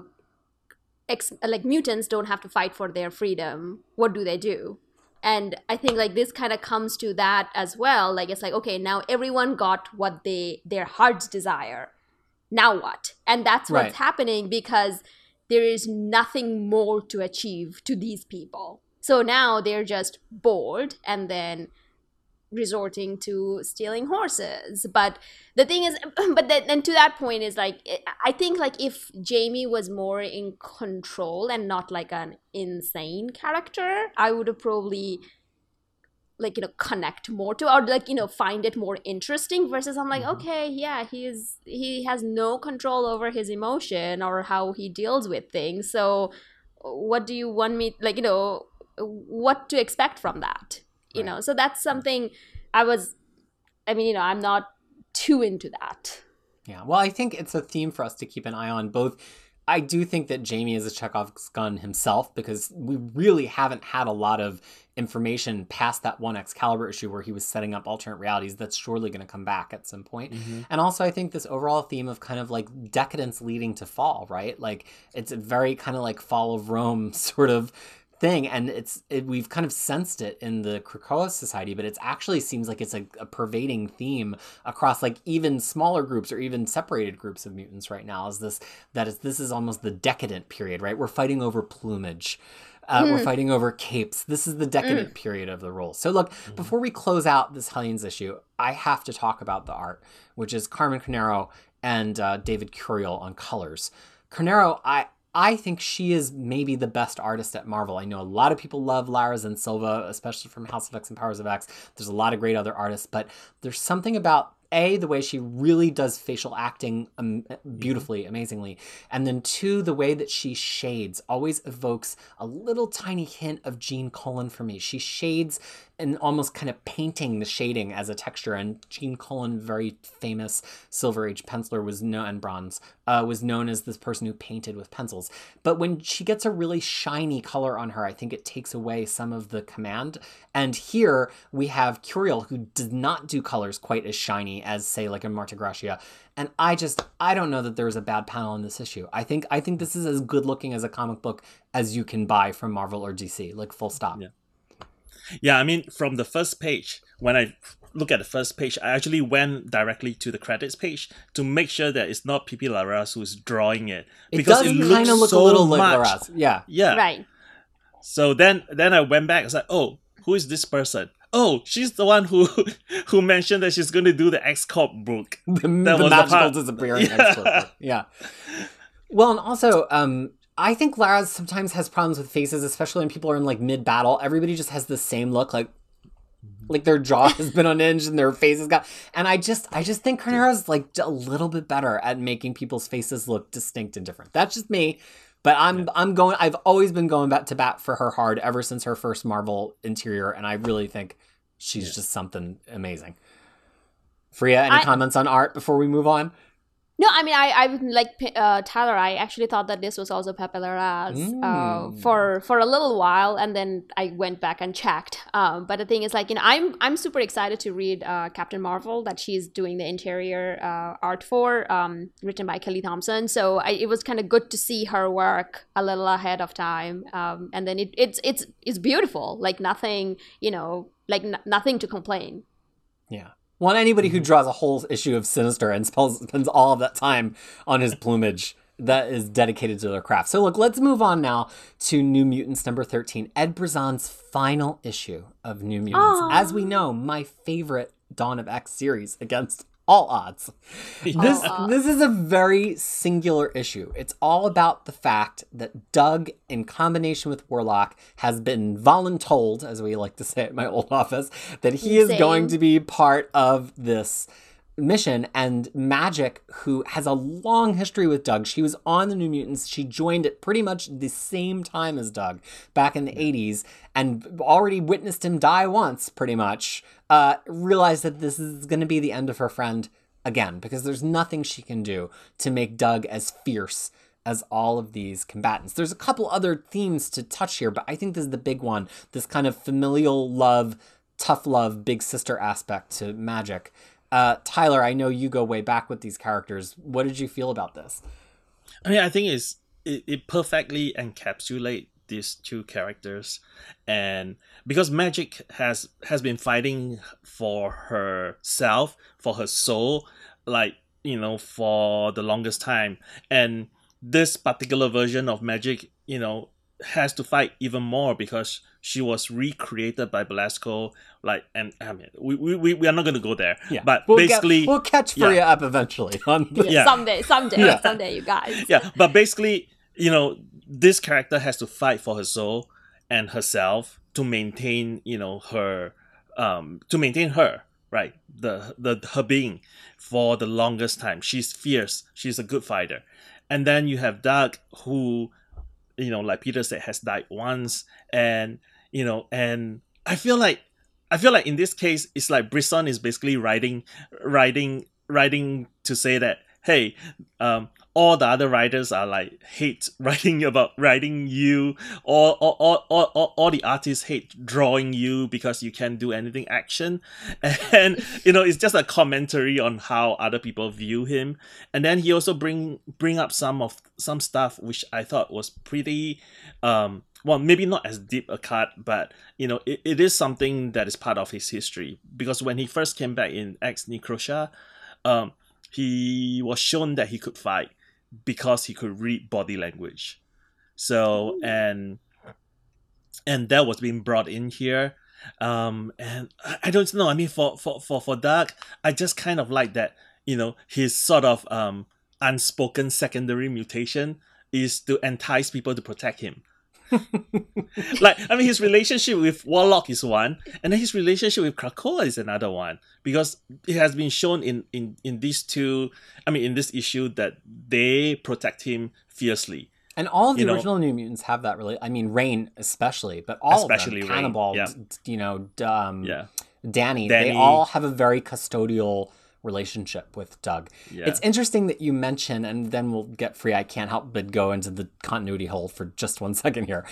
ex- like mutants don't have to fight for their freedom, what do they do? and i think like this kind of comes to that as well. Like it's like okay now everyone got what they their hearts desire. Now what? And that's what's Right. happening because there is nothing more to achieve to these people. So now they're just bored and then resorting to stealing horses. But the thing is but then and to that point is like i think like if jamie was more in control and not like an insane character i would have probably like you know connect more to or like you know find it more interesting versus i'm like Mhm. okay yeah he's he has no control over his emotion or how he deals with things. So what do you want me like you know what to expect from that you Right. know so that's something i was i mean you know i'm not too into that Yeah. Well, I think it's a theme for us to keep an eye on. Both, I do think that Jamie is a Chekhov's gun himself because we really haven't had a lot of information past that one Excalibur issue where he was setting up alternate realities. That's surely going to come back at some point. Mhm. And also, I think this overall theme of kind of like decadence leading to fall, right? Like it's a very kind of like fall of Rome sort of thing, and it's it, we've kind of sensed it in the Krakoa Society, but it actually seems like it's a, a pervading theme across like even smaller groups or even separated groups of mutants right now. Is this that is this is almost the decadent period, right? We're fighting over plumage. Uh, We're Hmm. fighting over capes. This is the decadent period of the role. So, look, before we close out this Hellions issue, I have to talk about the art, which is Carmen Carnero and uh, David Curiel on colors. Carnero, I I think she is maybe the best artist at Marvel. I know a lot of people love Lara Silva, especially from House of X and Powers of X. There's a lot of great other artists, but there's something about a the way she really does facial acting um, beautifully amazingly and then two the way that she shades always evokes a little tiny hint of Gene Colan for me she shades and almost kind of painting the shading as a texture. And Gene Colan very famous silver age penciler was known and bronze uh, was known as this person who painted with pencils. But when she gets a really shiny color on her i think it takes away some of the command. And here we have curiel who does not do colors quite as shiny as say like in Marte Gracia. And i just i don't know that there was a bad panel in this issue. I think i think this is as good looking as a comic book as you can buy from marvel or dc like full stop. Yeah. Yeah, I mean, from the first page, when I look at the first page, I actually went directly to the credits page to make sure that it's not Pepe Larraz who's drawing it it because does it kind looks of look so a little much. like Larraz. yeah Yeah. right So then, then I went back. I was like, oh, who is this person? Oh, she's the one who who mentioned that she's going to do the X Corp book. the, That the was the magical part- disappearing Yeah. expert. Yeah. Well, and also, um, I think Larraz sometimes has problems with faces, especially when people are in like mid battle. Everybody just has the same look, like like their jaw has been unhinged and their face has got. And I just, I just think Carnero's like a little bit better at making people's faces look distinct and different. That's just me. But I'm, I'm going. I've always been going back to bat for her hard ever since her first Marvel interior, and I really think she's Yeah. just something amazing. Freya, any I- comments on art before we move on? No, I mean, I, I like uh, Tyler. I actually thought that this was also Pepe Larraz uh, Mm. for for a little while, and then I went back and checked. Um, but the thing is, like, you know, I'm I'm super excited to read uh, Captain Marvel that she's doing the interior uh, art for, um, written by Kelly Thompson. So I, it was kind of good to see her work a little ahead of time, um, and then it, it's it's it's beautiful. Like nothing, you know, like n- nothing to complain. Yeah. Well, anybody who mm-hmm. draws a whole issue of Sinister and spells, spends all of that time on his plumage, that is dedicated to their craft. So, look, let's move on now to New Mutants number 13, Ed Brisson's final issue of New Mutants. Aw. As we know, my favorite Dawn of X series against all odds. This, Aw. this is a very singular issue. It's all about the fact that Doug, in combination with Warlock, has been voluntold, as we like to say at my old office, that he is going to be part of this mission and Magik who has a long history with Doug. She was on the New Mutants. She joined at pretty much the same time as Doug back in the 80s and already witnessed him die once pretty much. Uh realized that this is going to be the end of her friend again because there's nothing she can do to make Doug as fierce as all of these combatants. There's a couple other themes to touch here, but I think this is the big one. This kind of familial love, tough love, big sister aspect to Magik. Uh, Tyler, I know you go way back with these characters. What did you feel about this? I mean, I think it's it, it perfectly encapsulate these two characters, and because Magik has has been fighting for herself, for her soul, like you know, for the longest time, and this particular version of Magik, you know, has to fight even more because she was recreated by Belasco. Like, and I mean, we we, we are not going to go there. Yeah. But we'll basically, get, we'll catch yeah. Freya up eventually. On the, Yeah. Someday, someday, Yeah. someday, you guys. yeah. But basically, you know, this character has to fight for her soul and herself to maintain, you know, her, um, to maintain her, right? The the her being for the longest time. She's fierce. She's a good fighter. And then you have Doug, who, you know, like Peter said, has died once, and you know, and I feel like, I feel like in this case, it's like Brisson is basically writing, writing, writing to say that, hey, um, all the other writers are like hate writing about writing you, all, all, all, all, all, all the artists hate drawing you because you can't do anything action, and you know, it's just a commentary on how other people view him. And then he also bring bring up some of some stuff which I thought was pretty um well maybe not as deep a cut but you know it, it is something that is part of his history. Because when he first came back in X Necrosha um he was shown that he could fight because he could read body language. So and and that was being brought in here. Um and I- I don't know. I mean for for for for Dark I just kind of like that you know his sort of um unspoken secondary mutation is to entice people to protect him like i mean his relationship with warlock is one and then his relationship with krakoa is another one because it has been shown in in in these two i mean in this issue that they protect him fiercely And all of the You know- original New Mutants have that really. I mean, Rahne especially, but all Especially of them, Cannonball, yeah. you know, d- um, yeah Dani, Dani. they all have a very custodial relationship with Doug. yeah It's interesting that you mention, and then we'll get free. I can't help but go into the continuity hole for just one second here.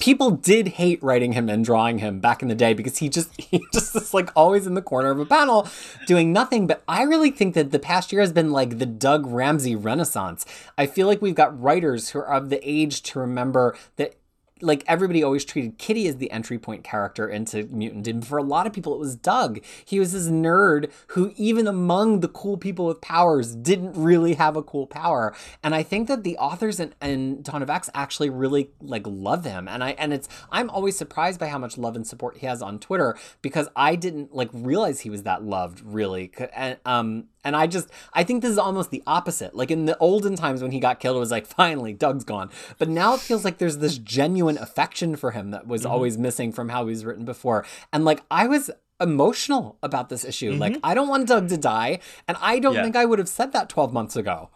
People did hate writing him and drawing him back in the day because he just he just is like always in the corner of a panel doing nothing. But I really think that the past year has been like the Doug Ramsey renaissance. I feel like we've got writers who are of the age to remember that like everybody always treated Kitty as the entry point character into Mutant, and for a lot of people, it was Doug. He was this nerd who, even among the cool people with powers, didn't really have a cool power. And I think that the authors and, in Dawn of X actually really like love him, and I and it's I'm always surprised by how much love and support he has on Twitter because I didn't like realize he was that loved really. And um and I just, I think this is almost the opposite. Like in the olden times when he got killed, it was like, finally, Doug's gone. But now it feels like there's this genuine affection for him that was mm-hmm. always missing from how he was written before. And like, I was emotional about this issue. Like, mm-hmm. I don't want Doug to die. And I don't Yeah. think I would have said that 12 months ago.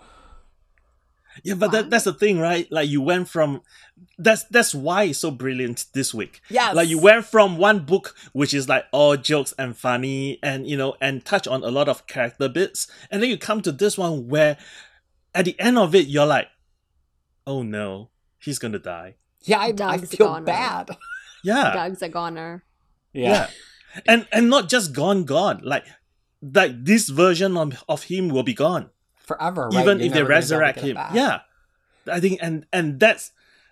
Yeah, but that, that's the thing, right? Like you went from that's that's why it's so brilliant this week. Yeah, Like you went from one book which is like all jokes and funny and you know and touch on a lot of character bits, and then you come to this one where at the end of it you're like, oh no, he's gonna die. Yeah, I, I Doug's feel gone, bad. Yeah. Doug's a goner. Yeah. And and not just gone gone. Like like this version of, of him will be gone. Forever, right? even You're if they never gonna be able to resurrect him yeah i think and and that's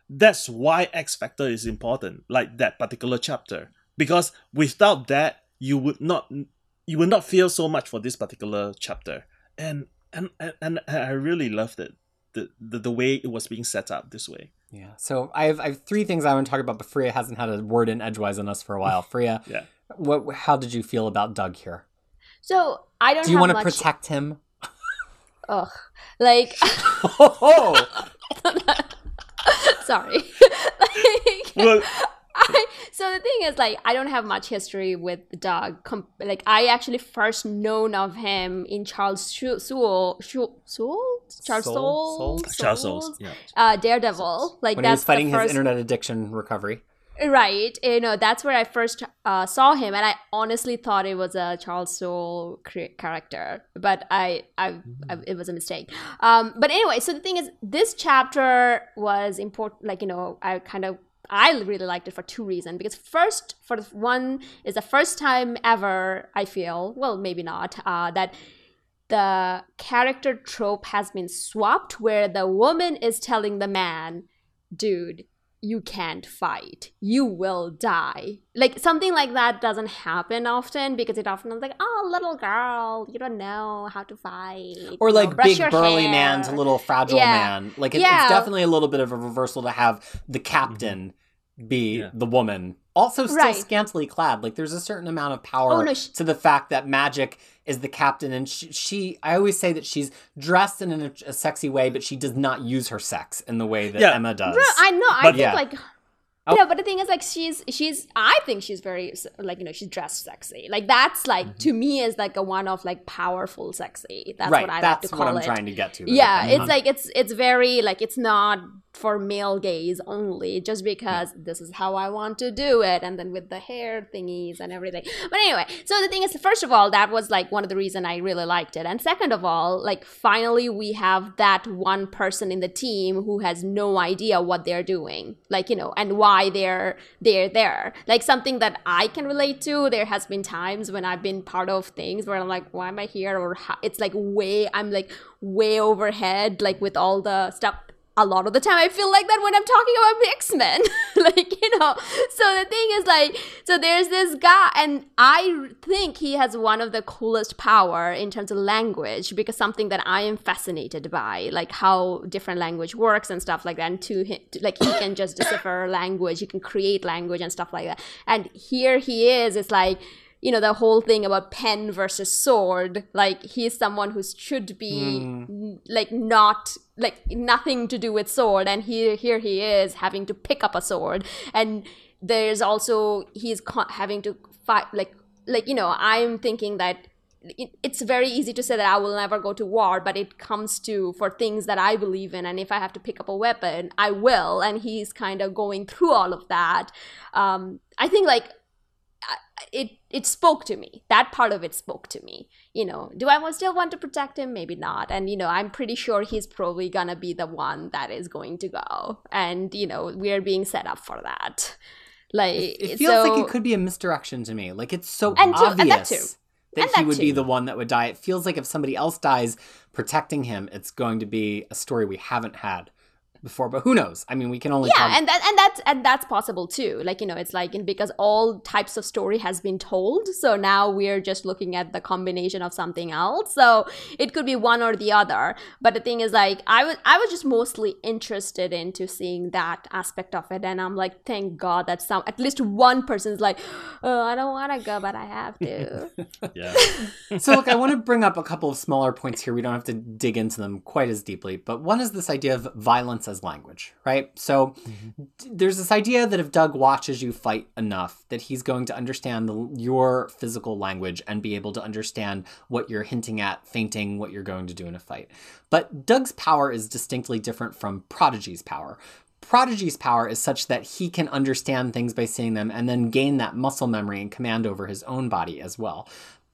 that's why x factor is important like that particular chapter because without that you would not you would not feel so much for this particular chapter and and and, and i really loved it the, the the way it was being set up this way Yeah. So I have, I have three things I want to talk about, but Freya hasn't had a word in edgewise on us for a while. Freya, yeah what, how did you feel about Doug here? So I don't Do you have want to much. protect him? Ugh. Like, Oh, sorry. like, well I, so the thing is, like, I don't have much history with Doug. Com- like, I actually first known of him in Charles Shu- Sewell, Shu- Sewell, Charles Soule? Soule, Soule? Charles Soules, yeah uh, Daredevil. Like when he that's was fighting the his internet addiction recovery. Right? You know, that's where I first uh, saw him, and I honestly thought it was a Charles Soule character, but I, I, I, it was a mistake. Um, but anyway, so the thing is, this chapter was important. Like you know, I kind of. I really liked it for two reasons. Because first, for one, is the first time ever I feel, well, maybe not, uh, that the character trope has been swapped, where the woman is telling the man, "Dude, you can't fight you will die like something like that doesn't happen often because it often is like oh little girl you don't know how to fight or like brush big burly hair." man to little fragile Yeah. man. Like it, Yeah. it's definitely a little bit of a reversal to have the captain be Yeah. the woman, also still Right. scantily clad. Like there's a certain amount of power Oh, no, sh- to the fact that Magik is the captain, and she, she. I always say that she's dressed in a, a sexy way, but she does not use her sex in the way that Yeah. Emma does. Bro, I know. I But- think Yeah. like. Oh. Yeah, but the thing is, like, she's she's. I think she's very like you know she's dressed sexy. Like that's like mm-hmm. to me is like a one of like powerful sexy. That's right, what I that's like to call it. That's what I'm it. trying to get to. yeah, That- it's like it's it's very like it's not for male gaze only, just because this is how I want to do it, and then with the hair thingies and everything. But anyway, so the thing is, first of all, that was like one of the reason I really liked it, and second of all, like finally we have that one person in the team who has no idea what they're doing, like you know, and why they're they're there. Like something that I can relate to. There has been times when I've been part of things where I'm like, why am I here? Or how, it's like way I'm like way overhead, like with all the stuff. A lot of the time, I feel like that when I'm talking about X Men, like you know. So the thing is, like, so there's this guy, and I think he has one of the coolest power in terms of language because something that I am fascinated by, like how different language works and stuff like that. And to, him, like he can just decipher language, he can create language and stuff like that. And here he is, it's like you know the whole thing about pen versus sword like he's someone who should be n- like not like nothing to do with sword and here here he is having to pick up a sword and there's also he's co- having to fight like like you know i'm thinking that it's very easy to say that I will never go to war, but it comes to for things that I believe in, and if I have to pick up a weapon, I will. And he's kind of going through all of that. Um, I think like it it spoke to me. That part of it spoke to me. You know, do I still want to protect him? Maybe not. And you know, I'm pretty sure he's probably gonna be the one that is going to go. And you know, we're being set up for that. Like It feels like it could be a misdirection to me. Like it's so And too- obvious and that too. that he would be the one that would die. It feels like if somebody else dies protecting him, it's going to be a story we haven't had before. But who knows? I mean, we can only yeah talk- and that and that's and that's possible too like you know it's like in, because all types of story has been told so now we're just looking at the combination of something else so it could be one or the other but the thing is like i was i was just mostly interested into seeing that aspect of it and i'm like thank god that some at least one person's like oh i don't want to go but i have to Yeah. so look, I want to bring up a couple of smaller points here. We don't have to dig into them quite as deeply, but one is this idea of violence as language, right? So mm-hmm. d- there's this idea that if Doug watches you fight enough, that he's going to understand the, your physical language and be able to understand what you're hinting at, feinting, what you're going to do in a fight. But Doug's power is distinctly different from Prodigy's power. Prodigy's power is such that he can understand things by seeing them and then gain that muscle memory and command over his own body as well.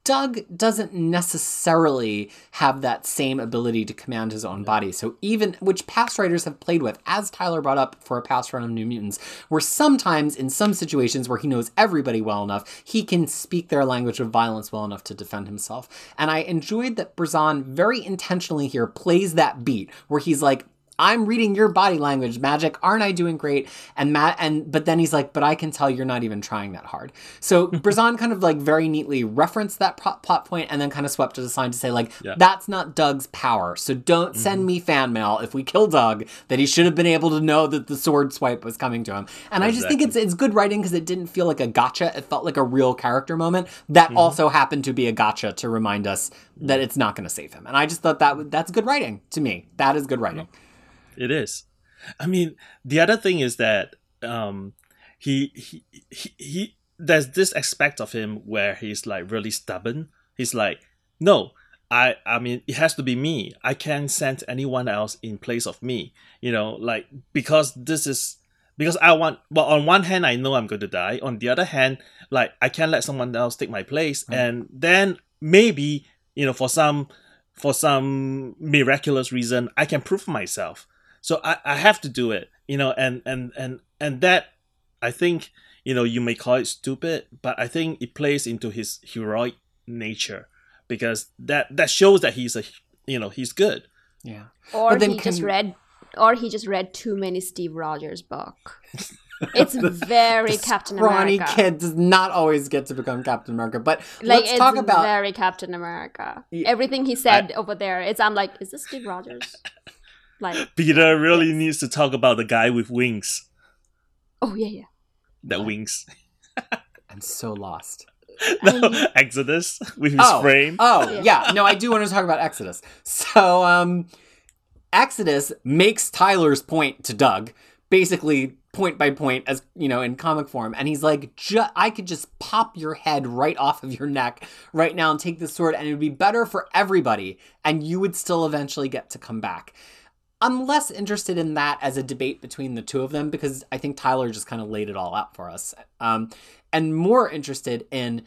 Doug doesn't necessarily have that same ability to command his own body. So even which past writers have played with, as Tyler brought up for a past run of New Mutants, where sometimes in some situations where he knows everybody well enough, he can speak their language of violence well enough to defend himself. And I enjoyed that Brisson very intentionally here plays that beat where he's like, I'm reading your body language, Magik. Aren't I doing great? And Matt, and but then he's like, but I can tell you're not even trying that hard. So Brisson kind of like very neatly referenced that plot, plot point and then kind of swept it aside to say like, Yeah. that's not Doug's power. So don't send mm-hmm. me fan mail if we kill Doug that he should have been able to know that the sword swipe was coming to him. And I just think it's it's good writing because it didn't feel like a gotcha. It felt like a real character moment that mm-hmm. also happened to be a gotcha to remind us that mm-hmm. it's not going to save him. And I just thought that that's good writing to me. That is good writing. It is. I mean, the other thing is that um, he, he he he there's this aspect of him where he's like really stubborn. He's like, no, I I mean, it has to be me. I can't send anyone else in place of me. You know, like because this is because I want. Well, on one hand, I know I'm going to die. On the other hand, like I can't let someone else take my place, Right. and then maybe you know for some for some miraculous reason I can prove myself so I, I have to do it you know and and and and that i think you know you may call it stupid but i think it plays into his heroic nature because that that shows that he's a you know he's good Yeah. or But then he just can- read or he just read too many Steve Rogers book. It's very This Captain scrawny America. kid does not always get to become Captain America. But Like let's it's talk about very Captain America. Yeah. Everything he said over there, it's I'm like, is this Steve Rogers? Like, Peter really needs to talk about the guy with wings. oh yeah, yeah. That What? wings. I'm so lost. No, Exodus with his Oh. frame. Oh, Yeah. yeah. No, I do want to talk about Exodus. So, um, Exodus makes Tyler's point to Doug, basically point by point, as you know, in comic form, and he's like, ju- "I could just pop your head right off of your neck right now and take this sword, and it would be better for everybody, and you would still eventually get to come back." I'm less interested in that as a debate between the two of them because I think Tyler just kind of laid it all out for us. Um, and more interested in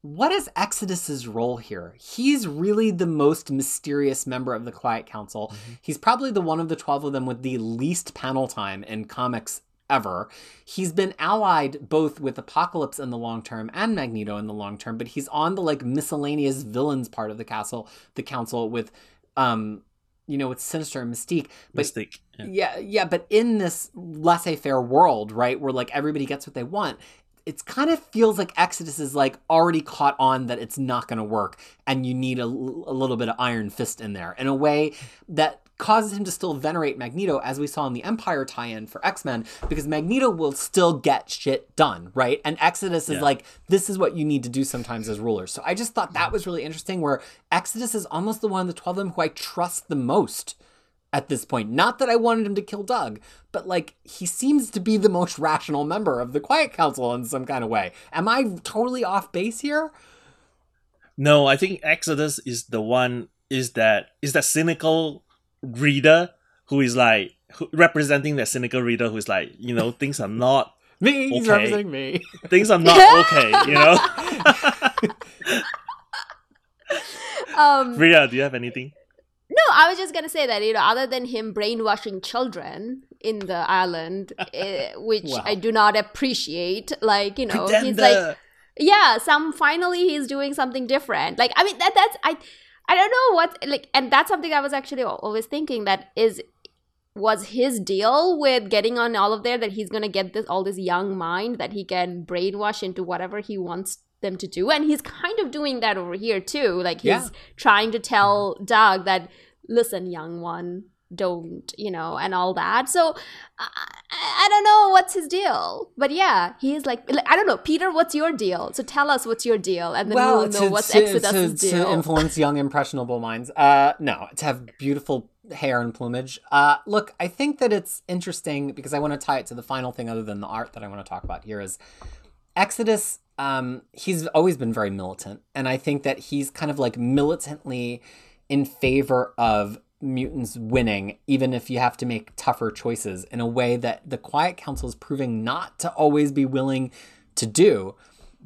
what is Exodus's role here? He's really the most mysterious member of the Quiet Council. He's probably the one of the 12 of them with the least panel time in comics ever. He's been allied both with Apocalypse in the long term and Magneto in the long term, but he's on the like miscellaneous villains part of the castle, the council with um you know, with Sinister and Mystique. But Mystic. Yeah. yeah, yeah, but in this laissez-faire world, right, where like everybody gets what they want, it kind of feels like Exodus is like already caught on that it's not going to work, and you need a little bit of Iron Fist in there in a way that causes him to still venerate Magneto, as we saw in the Empyre tie-in for X-Men, because Magneto will still get shit done, right? And Exodus is Yeah. like, this is what you need to do sometimes as rulers. So I just thought that was really interesting, where Exodus is almost the one of the twelve of them who I trust the most at this point. Not that I wanted him to kill Doug, but like he seems to be the most rational member of the Quiet Council in some kind of way. Am I totally off base here? No, I think Exodus is the one is that is that cynical reader who is like who, representing that cynical reader who is like, you know, things are not Me, he's Okay. representing me. things are not okay, you know? Um, Ria, do you have anything? No, I was just gonna say that you know, other than him brainwashing children in the island, eh, which Wow. I do not appreciate. Like you know, he's like, yeah, some finally he's doing something different. Like I mean, that that's I, I don't know what like, and that's something I was actually always thinking that is was his deal with getting on all of there that he's gonna get this all this young mind that he can brainwash into whatever he wants them to do and he's kind of doing that over here too like he's Yeah. trying to tell doug that listen young one don't you know and all that so I, I don't know what's his deal but yeah he's like i don't know peter what's your deal so tell us what's your deal and then we'll know what's to, exodus's to, deal to influence young impressionable minds. Uh, no, to have beautiful hair and plumage. Uh, look, I think that it's interesting because I want to tie it to the final thing other than the art that I want to talk about here is Exodus. Um, he's always been very militant, and I think that he's kind of like militantly in favor of mutants winning, even if you have to make tougher choices in a way that the Quiet Council is proving not to always be willing to do.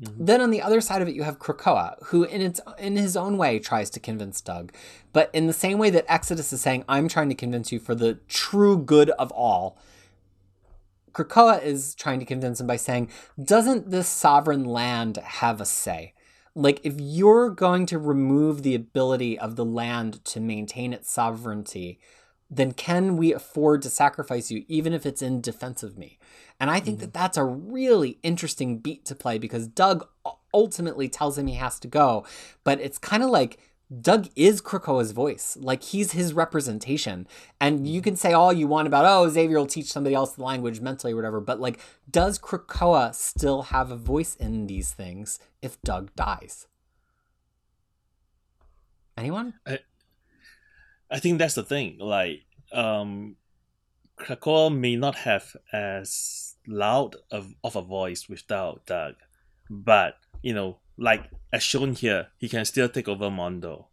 Mm-hmm. Then on the other side of it, you have Krakoa, who in its in his own way tries to convince Doug, but in the same way that Exodus is saying, "I'm trying to convince you for the true good of all." Krakoa is trying to convince him by saying, "Doesn't this sovereign land have a say? Like, if you're going to remove the ability of the land to maintain its sovereignty, then can we afford to sacrifice you, even if it's in defense of me?" And I think that mm-hmm. that's a really interesting beat to play because Doug ultimately tells him he has to go, but it's kind of like Doug is Krakoa's voice. Like he's his representation. And you can say all you want about, oh, Xavier will teach somebody else the language mentally or whatever, but like, does Krakoa still have a voice in these things if Doug dies? Anyone? I think that's the thing. Like, um, Krakoa may not have as loud of, of a voice without Doug, but you know, like as shown here, he can still take over Mondo.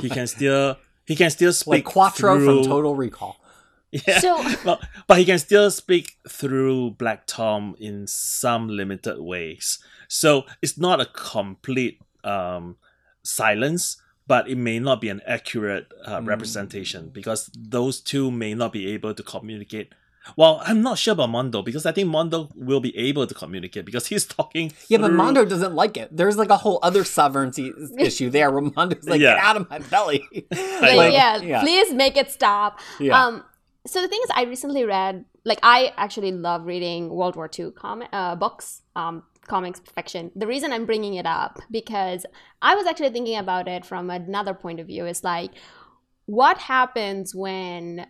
He can still he can still speak Like Quato through, from Total Recall. Yeah, So- but, but he can still speak through Black Tom in some limited ways. So it's not a complete um, silence, but it may not be an accurate uh, Mm. representation because those two may not be able to communicate. Well, I'm not sure about Mondo because I think Mondo will be able to communicate because he's talking. Yeah, but through- Mondo doesn't like it. There's like a whole other sovereignty issue there where Mondo's like, Yeah. get out of my belly. Like, Like, yeah, yeah. please make it stop. Yeah. Um, so the thing is, I recently read, like, I actually love reading World War II comic uh, books, um, comics fiction. The reason I'm bringing it up because I was actually thinking about it from another point of view. Is like, what happens when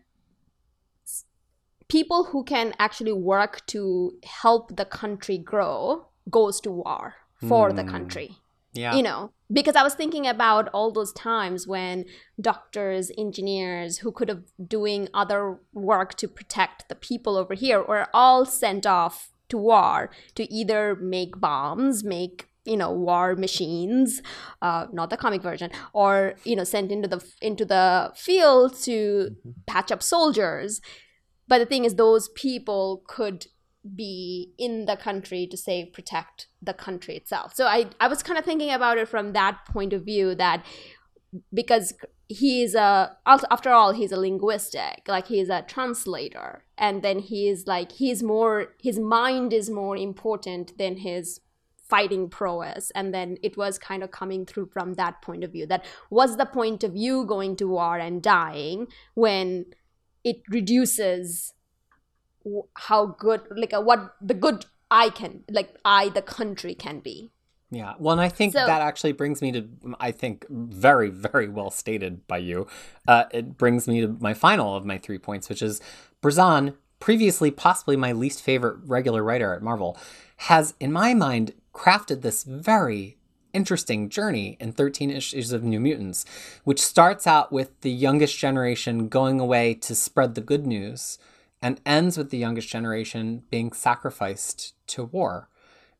people who can actually work to help the country grow goes to war for the Hmm. country Yeah. you know because i was thinking about all those times when doctors engineers who could have doing other work to protect the people over here were all sent off to war to either make bombs make you know war machines uh, not the comic version or you know sent into the into the field to patch up soldiers but the thing is those people could be in the country to say protect the country itself. So i i was kind of thinking about it from that point of view that because he's a after all he's a linguistic like he's a translator. And then he's like he's more his mind is more important than his fighting prowess. And then it was kind of coming through from that point of view that was the point of you going to war and dying when it reduces how good like uh, what the good i can like i the country can be Yeah. Well, and I think So- that actually brings me to, I think, very, very well stated by you. Uh, it brings me to my final of my three points, which is Brisson, previously possibly my least favorite regular writer at Marvel, has, in my mind, crafted this very interesting journey in 13 issues of New Mutants, which starts out with the youngest generation going away to spread the good news and ends with the youngest generation being sacrificed to war.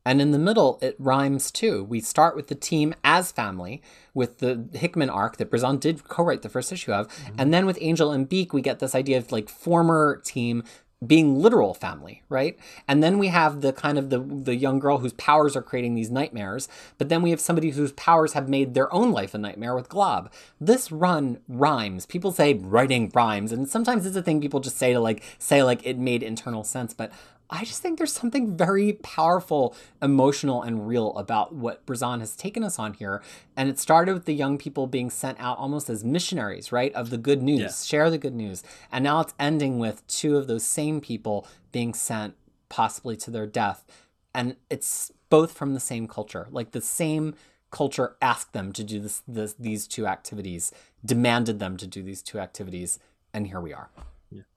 And in the middle, it rhymes too. We start with the team as family with the Hickman arc that Brisson did co-write the first issue of, mm-hmm. and then with Angel and Beak, we get this idea of like former team being literal family, right? And then we have the kind of the the young girl whose powers are creating these nightmares, but then we have somebody whose powers have made their own life a nightmare with Glob. This run rhymes. People say writing rhymes, and sometimes it's a thing people just say to like say like it made internal sense, but I just think there's something very powerful, emotional, and real about what Brisson has taken us on here. And it started with the young people being sent out almost as missionaries, right? Of the good news, Yeah. share the good news. And now it's ending with two of those same people being sent possibly to their death. And it's both from the same culture. Like the same culture asked them to do this, this these two activities, demanded them to do these two activities, and here we are.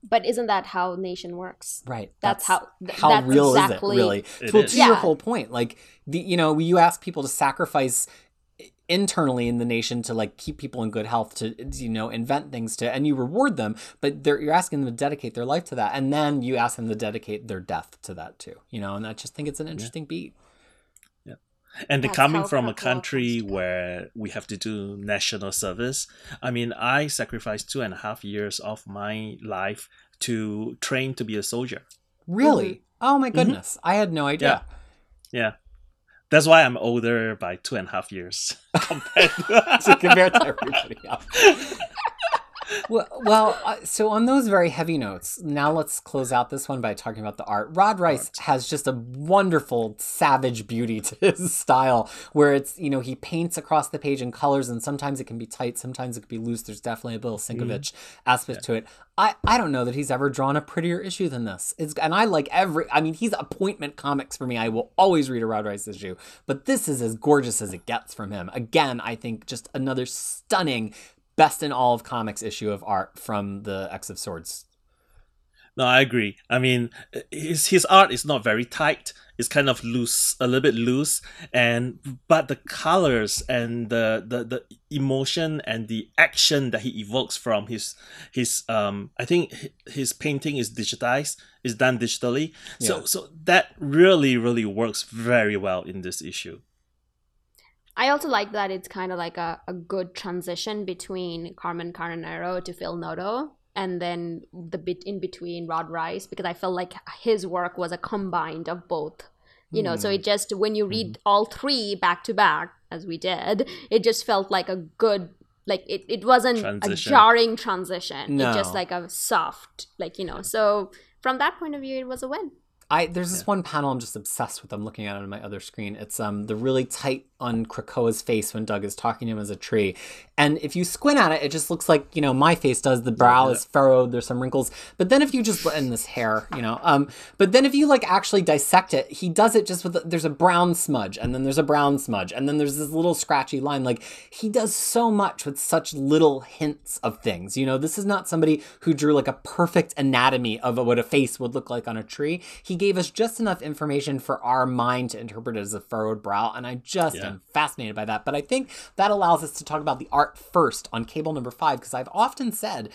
But isn't that how nation works Right. That's how- th- how that's real exactly- is it really? It well, is. to your whole point, like the you know you ask people to sacrifice eh, internally in the nation to like keep people in good health to you know invent things to and you reward them but they're, you're asking them to dedicate their life to that and then you ask them to dedicate their death to that too you know and i just think it's an interesting beat and That's coming from a country where we have to do national service i mean i sacrificed two and a half years of my life to train to be a soldier. Really? Oh my mm-hmm. goodness. I had no idea. Yeah. That's why i'm older by two and a half years compared to compare to everybody else. Well, well uh, so on those very heavy notes, now let's close out this one by talking about the art. Rod Reis has just a wonderful savage beauty to his style where it's, you know, he paints across the page in colors and sometimes it can be tight, sometimes it can be loose. There's definitely a Bill Sienkiewicz aspect to it. I, I don't know that he's ever drawn a prettier issue than this. It's and I like every I mean he's appointment comics for me. I will always read a Rod Reis issue, but this is as gorgeous as it gets from him. Again, I think just another stunning best in all of comics issue of art from the X of Swords. No, I agree. I mean, his his art is not very tight. It's kind of loose, a little bit loose, and but the colors and the the, the emotion and the action that he evokes from his his um, I think his painting is digitized, is done digitally. So so that really really works very well in this issue. I also like that it's kind of like a, a good transition between Carmen Carnero to Phil Noto and then the bit in between Rod Reis because I felt like his work was a combined of both. You know, so Hmm. it just when you read all three back to back as we did, it just felt like a good like it, it wasn't a jarring transition. No. It just like a soft like, you know. So from that point of view it was a win. I there's this one panel I'm just obsessed with. I'm looking at it on my other screen. It's um the really tight on Krakoa's face when Doug is talking to him as a tree. And if you squint at it, it just looks like, you know, my face does. The brow is furrowed, there's some wrinkles. But then if you just in this hair, you know, um, but then if you like actually dissect it, he does it just with there's a brown smudge, and then there's a brown smudge, and then there's this little scratchy line. Like he does so much with such little hints of things. You know, this is not somebody who drew like a perfect anatomy of what a face would look like on a tree. He gave us just enough information for our mind to interpret it as a furrowed brow, and I just Yeah. am fascinated by that. But I think that allows us to talk about the art first on cable number five, because I've often said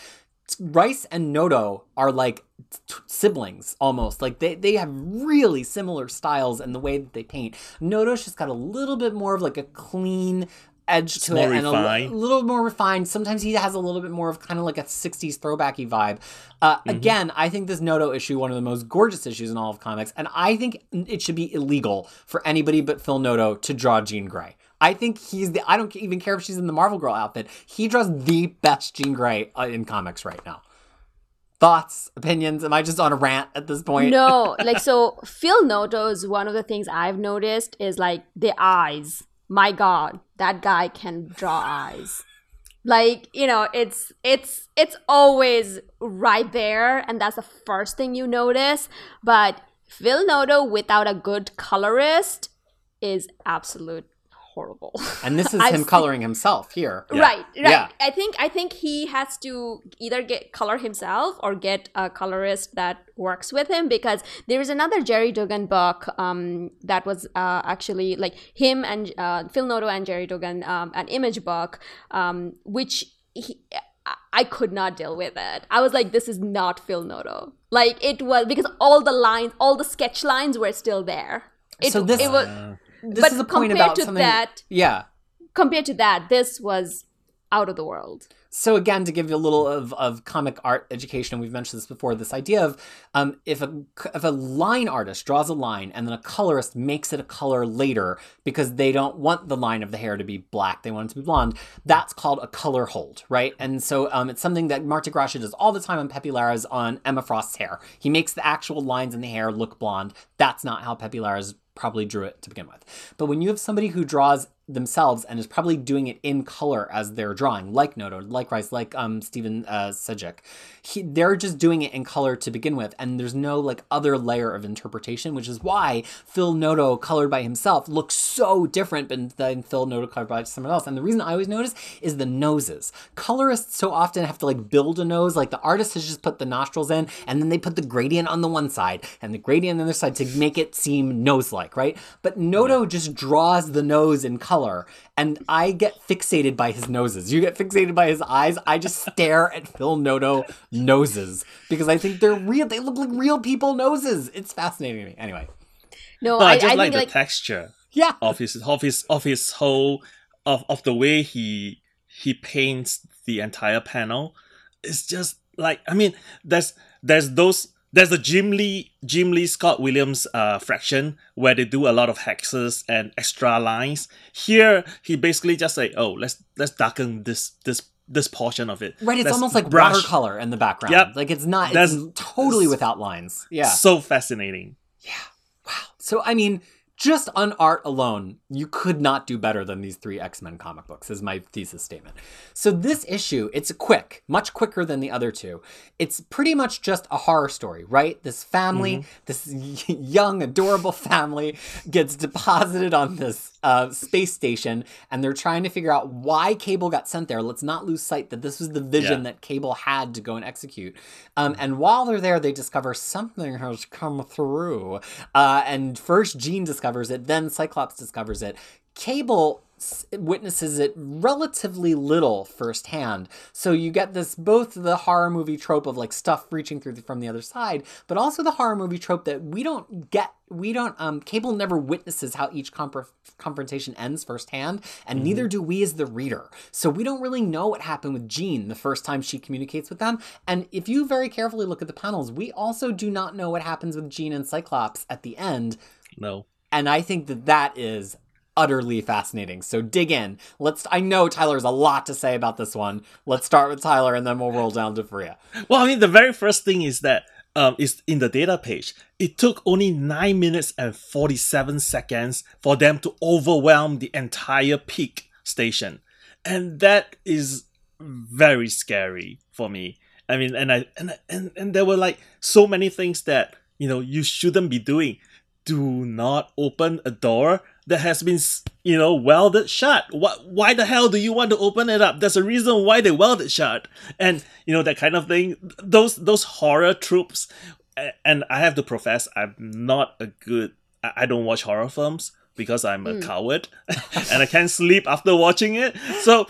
Reis and Noto are like t- siblings almost. Like they, they have really similar styles in the way that they paint. Noto's just got a little bit more of like a clean edge to more it and a li- refined. little more refined. Sometimes he has a little bit more of kind of like a 60s throwbacky vibe. Uh, Mm-hmm. Again, I think this Noto issue, one of the most gorgeous issues in all of comics, and I think it should be illegal for anybody but Phil Noto to draw Jean Grey. I think he's the. I don't even care if she's in the Marvel Girl outfit. He draws the best Jean Grey uh, in comics right now. Thoughts, opinions? Am I just on a rant at this point? No, like so Phil Noto's one of the things I've noticed is like the eyes. My God, that guy can draw eyes. Like, you know, it's it's it's always right there, and that's the first thing you notice. But Phil Noto without a good colorist is absolute horrible. And this is I've him seen- coloring himself here. Yeah. Right, right. Yeah. I think I think he has to either get color himself or get a colorist that works with him because there is another Gerry Duggan book um, that was uh, actually like him and uh, Phil Noto and Gerry Duggan um, an image book um, which he, I- I could not deal with it. I was like, this is not Phil Noto. Like it was because all the lines, all the sketch lines were still there. It, So this- it was, Uh, This but is a point compared about to something. that, yeah. compared to that, this was out of the world. So again, to give you a little of, of comic art education, we've mentioned this before, this idea of um, if a if a line artist draws a line and then a colorist makes it a color later because they don't want the line of the hair to be black, they want it to be blonde. That's called a color hold, right? And so um, it's something that Marte Gracia does all the time on Pepe Larraz on Emma Frost's hair. He makes the actual lines in the hair look blonde. That's not how Pepe Larraz probably drew it to begin with. But when you have somebody who draws themselves and is probably doing it in color as they're drawing, like Noto, like Reis, like um Stephen uh, Sejic, he, they're just doing it in color to begin with, and there's no like other layer of interpretation, which is why Phil Noto colored by himself looks so different than- than Phil Noto colored by someone else. And the reason I always notice is the noses. Colorists so often have to like build a nose, like the artist has just put the nostrils in, and then they put the gradient on the one side and the gradient on the other side to make it seem nose-like, right? But Noto just draws the nose in color, and I get fixated by his noses. You get fixated by his eyes. I just stare at Phil Noto noses because I think they're real. They look like real people noses. It's fascinating to me. Anyway, No, no, I, I, just I like think the like texture yeah. of his of his of his whole of of the way he he paints the entire panel. It's just like I mean, there's there's those there's the Jim Lee Jim Lee Scott Williams uh fraction where they do a lot of hexes and extra lines. Here he basically just say, oh let's let's darken this this this portion of it. Right, it's Let's almost like brush. watercolor in the background. Yep. Like it's not. That's- it's totally without lines. Yeah. So fascinating. Yeah, wow. So I mean, just on art alone, you could not do better than these three X-Men comic books, is my thesis statement. So this issue, it's quick, much quicker than the other two. It's pretty much just a horror story, right? This family, mm-hmm. this young, adorable family gets deposited on this uh, space station, and they're trying to figure out why Cable got sent there. Let's not lose sight that this was the vision Yeah. that Cable had to go and execute. Um, and while they're there, they discover something has come through. Uh, and first Jean discovers it, then Cyclops discovers it. Cable witnesses it relatively little firsthand. So you get this both the horror movie trope of like stuff reaching through the, from the other side, but also the horror movie trope that we don't get. We don't. Um, Cable never witnesses how each compr- confrontation ends firsthand, and neither do we as the reader. So we don't really know what happened with Jean the first time she communicates with them. And if you very carefully look at the panels, we also do not know what happens with Jean and Cyclops at the end. No. And I think that that is utterly fascinating. So dig in. Let's. I know Tyler has a lot to say about this one. Let's start with Tyler, and then we'll roll down to Freya. Well, I mean, the very first thing is that um, is in the data page. It took only 9 minutes and 47 seconds for them to overwhelm the entire peak station. And that is very scary for me. I mean, and I and and, and there were like so many things that you know you shouldn't be doing. Do not open a door that has been you know welded shut. What? Why the hell do you want to open it up? There's a reason why they welded shut, and you know that kind of thing. Those those horror tropes, and I have to profess, I'm not a good. I don't watch horror films because I'm a mm. coward, and I can't sleep after watching it. So,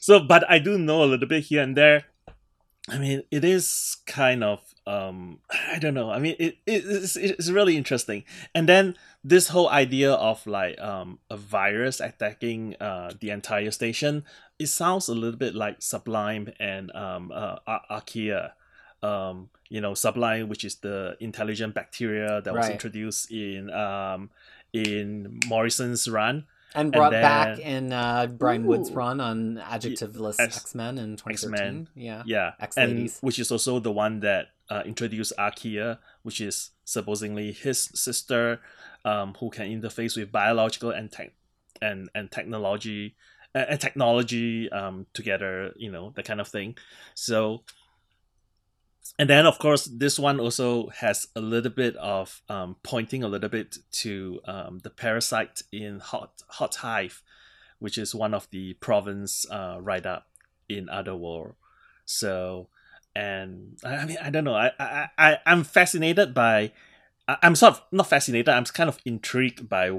so but I do know a little bit here and there I mean, it is kind of um I don't know. I mean, it, it it's it's really interesting. And then this whole idea of like um a virus attacking uh the entire station, it sounds a little bit like Sublime and um uh Arkea. Um, you know, Sublime, which is the intelligent bacteria that was introduced in um in Morrison's run. And brought and then, back in uh, Brian ooh, Wood's run on adjectiveless X Men in 2013. X-Men, yeah, yeah, X and which is also the one that uh, introduced Arkea, which is supposedly his sister, um, who can interface with biological and tech and and technology and technology um, together. You know that kind of thing. So and then of course this one also has a little bit of um, pointing a little bit to um, the parasite in hot hot hive which is one of the province uh, right up in otherworld so and i mean i don't know i i, I i'm fascinated by i'm sort of not fascinated i'm kind of intrigued by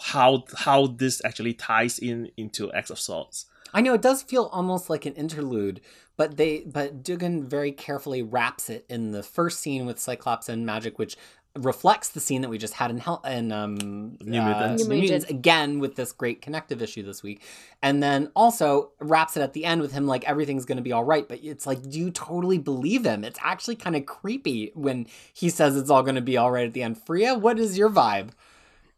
how how this actually ties in into X of Swords I know it does feel almost like an interlude, but they but Duggan very carefully wraps it in the first scene with Cyclops and Magik, which reflects the scene that we just had in Hell and um New uh, Mutants. New Mutants again with this great connective issue this week, and then also wraps it at the end with him like everything's gonna be all right. But it's like, do you totally believe him? It's actually kind of creepy when he says it's all gonna be all right at the end. Freya, what is your vibe?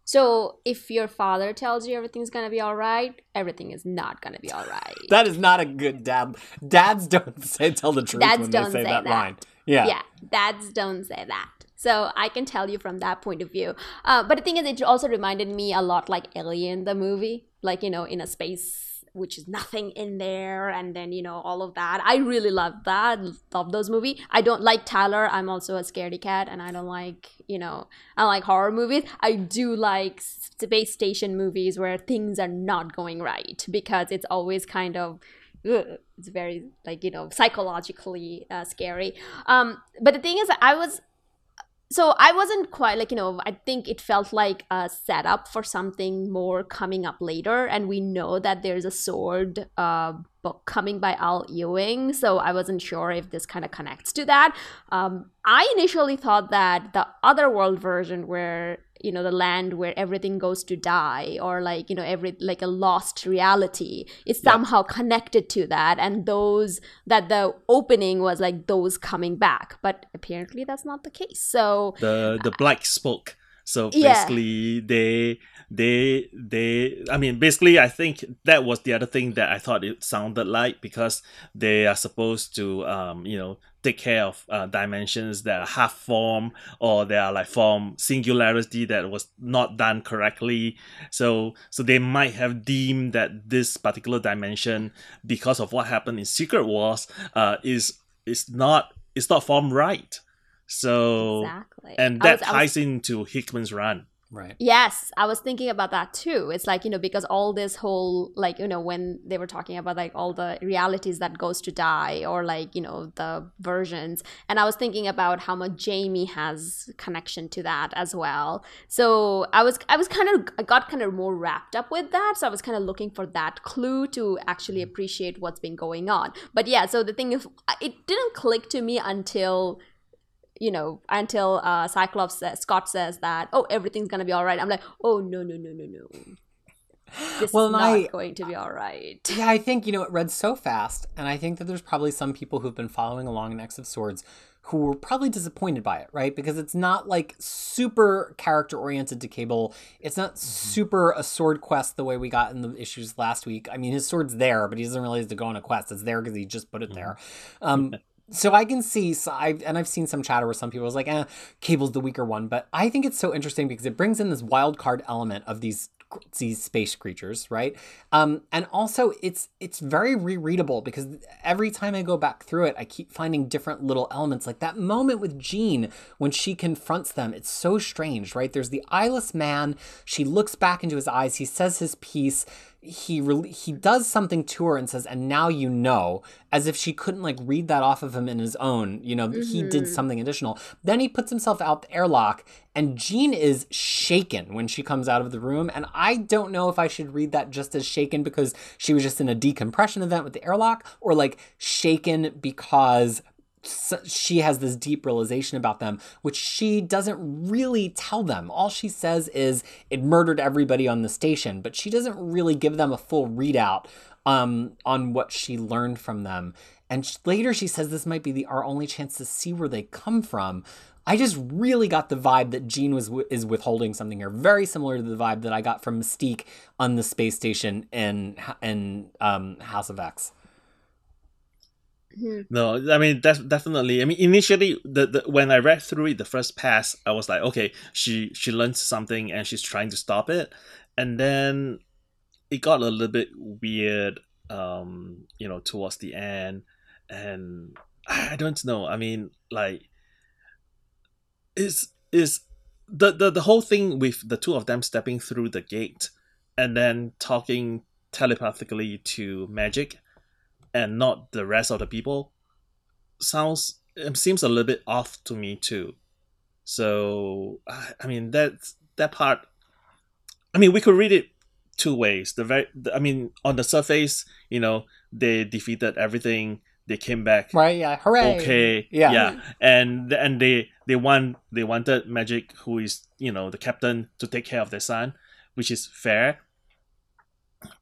So if your father tells you everything's gonna be all right, everything is not gonna be all right. that is not a good dad. Dads don't say tell the truth dads when don't they say, say that, that, line. Yeah, yeah, dads don't say that. So I can tell you from that point of view. Uh, but the thing is, it also reminded me a lot like Alien, the movie, like you know, in a space which is nothing in there and then you know all of that. I really love that love those movie. I don't like tyler. I'm also a scaredy cat and i don't like you know i like horror movies. I do like space station movies where things are not going right because it's always kind of it's very like you know psychologically uh, scary. Um but the thing is i was so I wasn't quite like, you know, I think it felt like a setup for something more coming up later. And we know that there's a sword uh, book coming by Al Ewing. So I wasn't sure if this kind of connects to that. Um, I initially thought that the Otherworld version, where you know the land where everything goes to die or like you know every like a lost reality is somehow yeah. connected to that and those that the opening was like those coming back but apparently that's not the case so the the black spoke so basically yeah. they they they i mean basically i think that was the other thing that i thought it sounded like because they are supposed to um you know take care of uh, dimensions that are half form or they are like form singularity that was not done correctly. So so they might have deemed that this particular dimension because of what happened in secret wars uh is is not it's not formed right. So exactly. and that was, ties was... into hickman's run Right. Yes, I was thinking about that too. It's like, you know, because all this whole like, you know, when they were talking about like all the realities that goes to die or like, you know, the versions. And I was thinking about how much Jamie has connection to that as well. So I was I was kind of I got kind of more wrapped up with that. So I was kind of looking for that clue to actually mm-hmm. appreciate what's been going on. But yeah, so the thing is it didn't click to me until you know, until uh, Cyclops says, Scott says that, oh, everything's gonna be all right. I'm like, oh no no no no no. This well, is not I, going to be all right. Yeah, I think you know it read so fast, and I think that there's probably some people who've been following along in X of Swords who were probably disappointed by it, right? Because it's not like super character oriented to Cable. It's not mm-hmm. super a sword quest the way we got in the issues last week. I mean, his sword's there, but he doesn't really have to go on a quest. It's there because he just put it there. Um, so I can see, so I and I've seen some chatter where some people was like, "eh, Cable's the weaker one," but I think it's so interesting because it brings in this wild card element of these these space creatures, right? Um, and also it's it's very rereadable because every time I go back through it, I keep finding different little elements. Like that moment with Jean when she confronts them, it's so strange, right? There's the eyeless man. She looks back into his eyes. He says his piece he re- he does something to her and says and now you know as if she couldn't like read that off of him in his own you know mm-hmm. he did mm-hmm. something additional then he puts himself out the airlock and Jean is shaken when she comes out of the room and I don't know if I should read that just as shaken because she was just in a decompression event with the airlock or like shaken because she has this deep realization about them, which she doesn't really tell them. All she says is it murdered everybody on the station, but she doesn't really give them a full readout um, on what she learned from them. And later she says this might be the, our only chance to see where they come from. I just really got the vibe that Jean was is withholding something here, very similar to the vibe that I got from Mystique on the space station in in um, House of X. Mm-hmm. No, I mean that's definitely. I mean, initially, the, the when I read through it the first pass, I was like, okay, she she learned something and she's trying to stop it, and then it got a little bit weird, um, you know, towards the end, and I don't know. I mean, like, is is the the the whole thing with the two of them stepping through the gate and then talking telepathically to Magik and not the rest of the people sounds it seems a little bit off to me too. So I mean that that part. I mean we could read it two ways. The very I mean on the surface, you know, they defeated everything. They came back. Right. Yeah. Hooray. Okay. Yeah. Yeah. And and they they want they wanted Magik, who is you know the captain, to take care of their son, which is fair.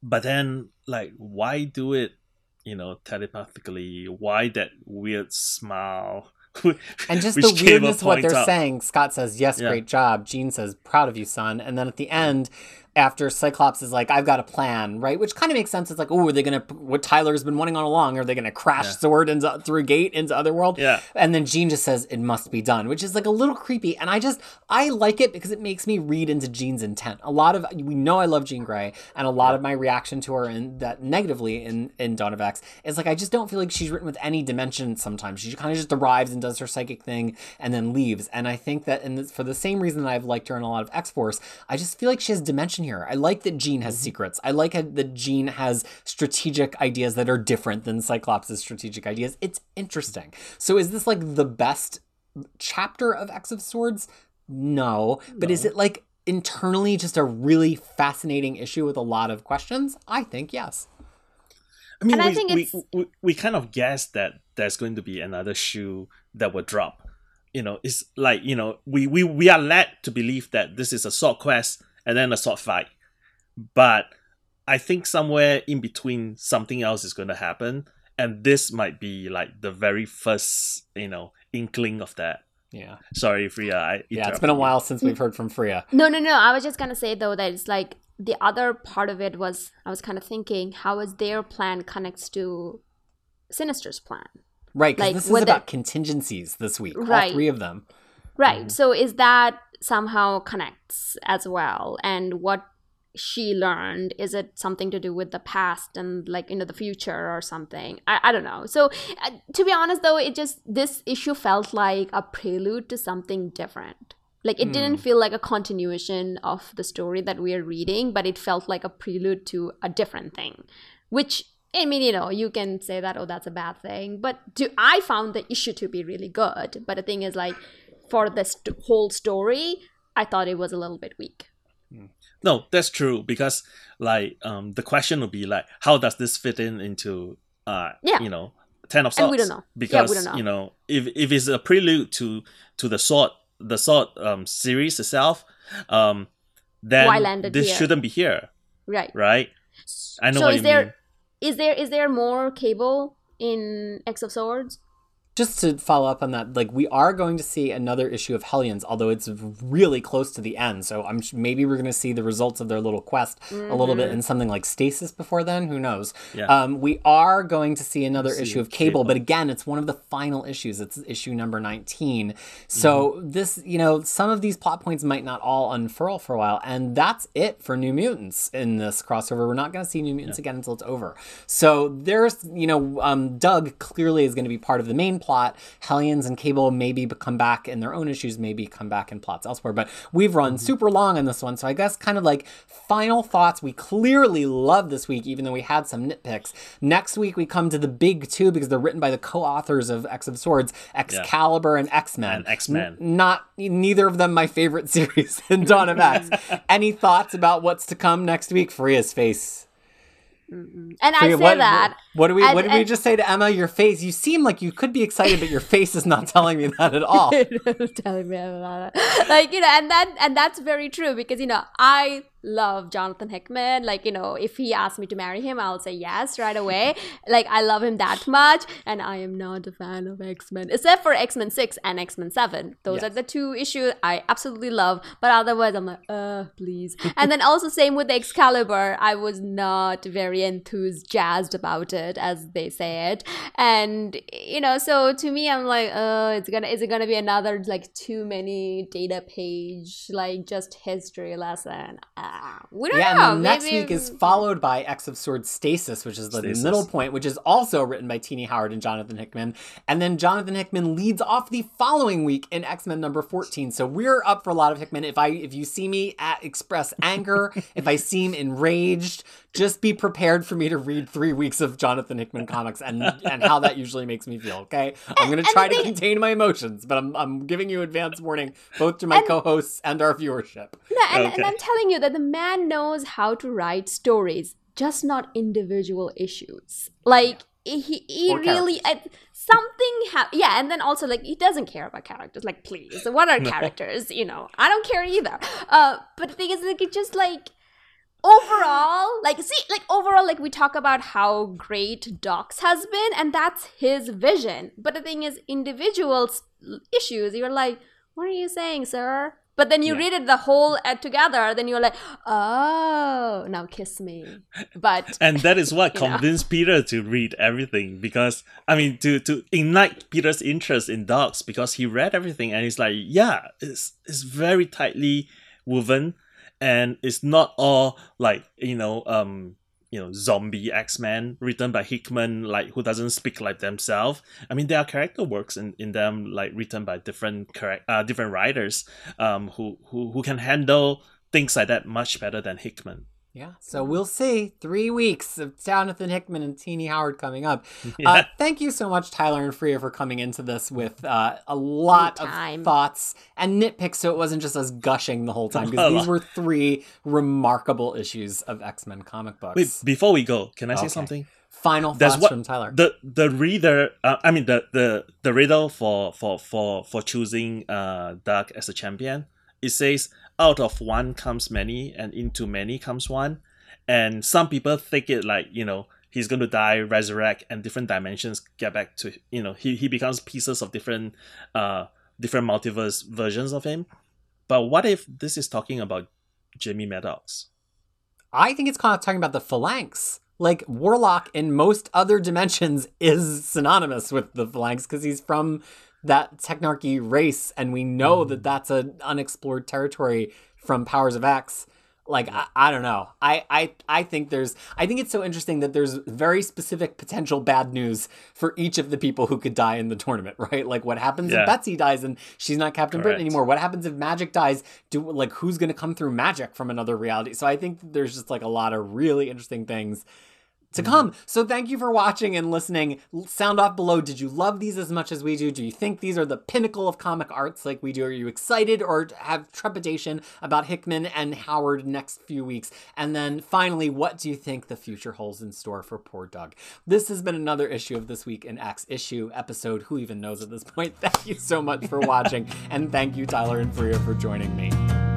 But then, like, why do it you know, telepathically, why that weird smile? and just the weirdness of what they're up. saying. Scott says, "Yes, yeah. great job." Jean says, "Proud of you, son." And then at the end, after Cyclops is like, I've got a plan, right? Which kind of makes sense. It's like, oh, are they going to, what Tyler's been wanting all along, are they going to crash yeah. Sword into, through a gate into Otherworld? Yeah. And then Jean just says, it must be done, which is like a little creepy. And I just, I like it because it makes me read into Jean's intent. A lot of, we know I love Jean Grey, and a lot yeah. of my reaction to her and that negatively in, in Dawn of X is like, I just don't feel like she's written with any dimension sometimes. She kind of just arrives and does her psychic thing and then leaves. And I think that in for the same reason that I've liked her in a lot of X Force, I just feel like she has dimension here. I like that Jean has mm-hmm. secrets. I like that Jean has strategic ideas that are different than Cyclops' strategic ideas. It's interesting. So is this like the best chapter of X of Swords? No. But no. is it like internally just a really fascinating issue with a lot of questions? I think yes. I mean, and we, I think we, we, we kind of guessed that there's going to be another shoe that will drop. You know, it's like, you know, we, we, we are led to believe that this is a sword quest and then a sword fight but I think somewhere in between something else is going to happen, and this might be like the very first, you know, inkling of that. Yeah. Sorry, Freya. I yeah, it's been a while since we've heard from Freya. No, no, no. I was just gonna say though that it's like the other part of it was I was kind of thinking how is their plan connects to Sinister's plan. Right, because like, this is about contingencies this week. Right. All three of them. Right. Mm. So is that somehow connects as well? And what she learned is it something to do with the past and like into the future or something i, I don't know so uh, to be honest though it just this issue felt like a prelude to something different like it mm. didn't feel like a continuation of the story that we are reading but it felt like a prelude to a different thing which I mean, you know, you can say that, oh, that's a bad thing. But do, I found the issue to be really good. But the thing is, like, for this whole story, I thought it was a little bit weak. Hmm. No, that's true because like um the question would be like how does this fit in into uh yeah. you know ten of swords? And we don't know because yeah, don't know. you know if if it's a prelude to to the sword the sword um series itself um then this here? shouldn't be here right right I know so what is you there mean. is there is there more cable in X of Swords just to follow up on that, like we are going to see another issue of Hellions, although it's really close to the end. So I'm maybe we're going to see the results of their little quest mm-hmm. a little bit in something like Stasis before then. Who knows? Yeah. Um, we are going to see another issue of Cable, Cable, but again, it's one of the final issues. It's issue number 19. So mm-hmm. this, you know, some of these plot points might not all unfurl for a while, and that's it for New Mutants in this crossover. We're not going to see New Mutants yeah. again until it's over. So there's, you know, um, Doug clearly is going to be part of the main plot. Hellions and Cable maybe come back in their own issues, maybe come back in plots elsewhere. But we've run mm-hmm. super long on this one. So I guess kind of like final thoughts. We clearly love this week, even though we had some nitpicks. Next week, we come to the big two because they're written by the co authors of X of Swords, Excalibur yeah. and X Men. X Men. N- not neither of them my favorite series in Dawn of X. Any thoughts about what's to come next week? Freya's face. Mm-mm. And I say what, that. What, do we? what did we just say to Emma? Your face. You seem like you could be excited, but your face is not telling me that at all. telling me about it. Like you know, and that and that's very true because you know I love Jonathan Hickman. Like, you know, if he asked me to marry him, I'll say yes right away. like, I love him that much. And I am not a fan of X Men, except for X Men 6 and X Men 7. Those yes. are the two issues I absolutely love. But otherwise, I'm like, uh, please. and then also, same with the Excalibur. I was not very enthused, jazzed about it, as they say it. And, you know, so to me, I'm like, uh, it's gonna, is it gonna be another, like, too many data page, like, just history lesson? Uh, we don't yeah, know. and the next week is followed by X of Swords Stasis, which is the Stasis. middle point, which is also written by Tini Howard and Jonathan Hickman. And then Jonathan Hickman leads off the following week in X Men number 14. So we're up for a lot of Hickman. If I if you see me at express anger, if I seem enraged, just be prepared for me to read three weeks of Jonathan Hickman comics and and how that usually makes me feel. Okay, I'm gonna try to contain my emotions, but I'm I'm giving you advance warning both to my and, co-hosts and our viewership. No, and, okay. and I'm telling you that the man knows how to write stories, just not individual issues. Like he he really. I, something ha- yeah and then also like he doesn't care about characters like please what are characters you know i don't care either uh but the thing is like it just like overall like see like overall like we talk about how great DOX has been and that's his vision but the thing is individuals issues you're like what are you saying sir but then you yeah. read it the whole uh, together then you're like oh now kiss me but and that is what convinced know. peter to read everything because i mean to to ignite peter's interest in DOX because he read everything and he's like yeah it's it's very tightly woven and it's not all like you know um you know zombie x-men written by hickman like who doesn't speak like themselves. I mean there are character works in, in them like written by different correct uh, different writers um who, who who can handle things like that much better than hickman yeah, so we'll see. Three weeks of Jonathan Hickman and Tini Howard coming up. Yeah. Uh, thank you so much, Tyler and Freya, for coming into this with uh, a lot of thoughts and nitpicks, so it wasn't just us gushing the whole time. Because these were three remarkable issues of X Men comic books. Wait, before we go, can I say something? Final thoughts what, from Tyler. The the reader, uh, I mean the the the riddle for for for for choosing uh Doug as a champion. It says out of one comes many and into many comes one. And some people think it like you know he's going to die resurrect and different dimensions get back to you know he, he becomes pieces of different uh different multiverse versions of him. But what if this is talking about Jamie Madrox i think it's kind of talking about the phalanx. Like warlock in most other dimensions is synonymous with the phalanx because he's from that technarchy race and we know mm. that that's an unexplored territory from powers of x like I, I, don't know I, I i think there's i think it's so interesting that there's very specific potential bad news for each of the people who could die in the tournament right like what happens yeah. if betsy dies and she's not captain Correct. britain anymore what happens if Magik dies do like who's going to come through Magik from another reality so i think there's just like a lot of really interesting things to come. So thank you for watching and listening. Sound off below. Did you love these as much as we do? Do you think these are the pinnacle of comic arts like we do? Are you excited or have trepidation about Hickman and Howard next few weeks? And then finally, what do you think the future holds in store for poor Doug? This has been another issue of This Week in X issue episode. Who even knows at this point? Thank you so much for watching. and thank you, Tyler and Freya, for joining me.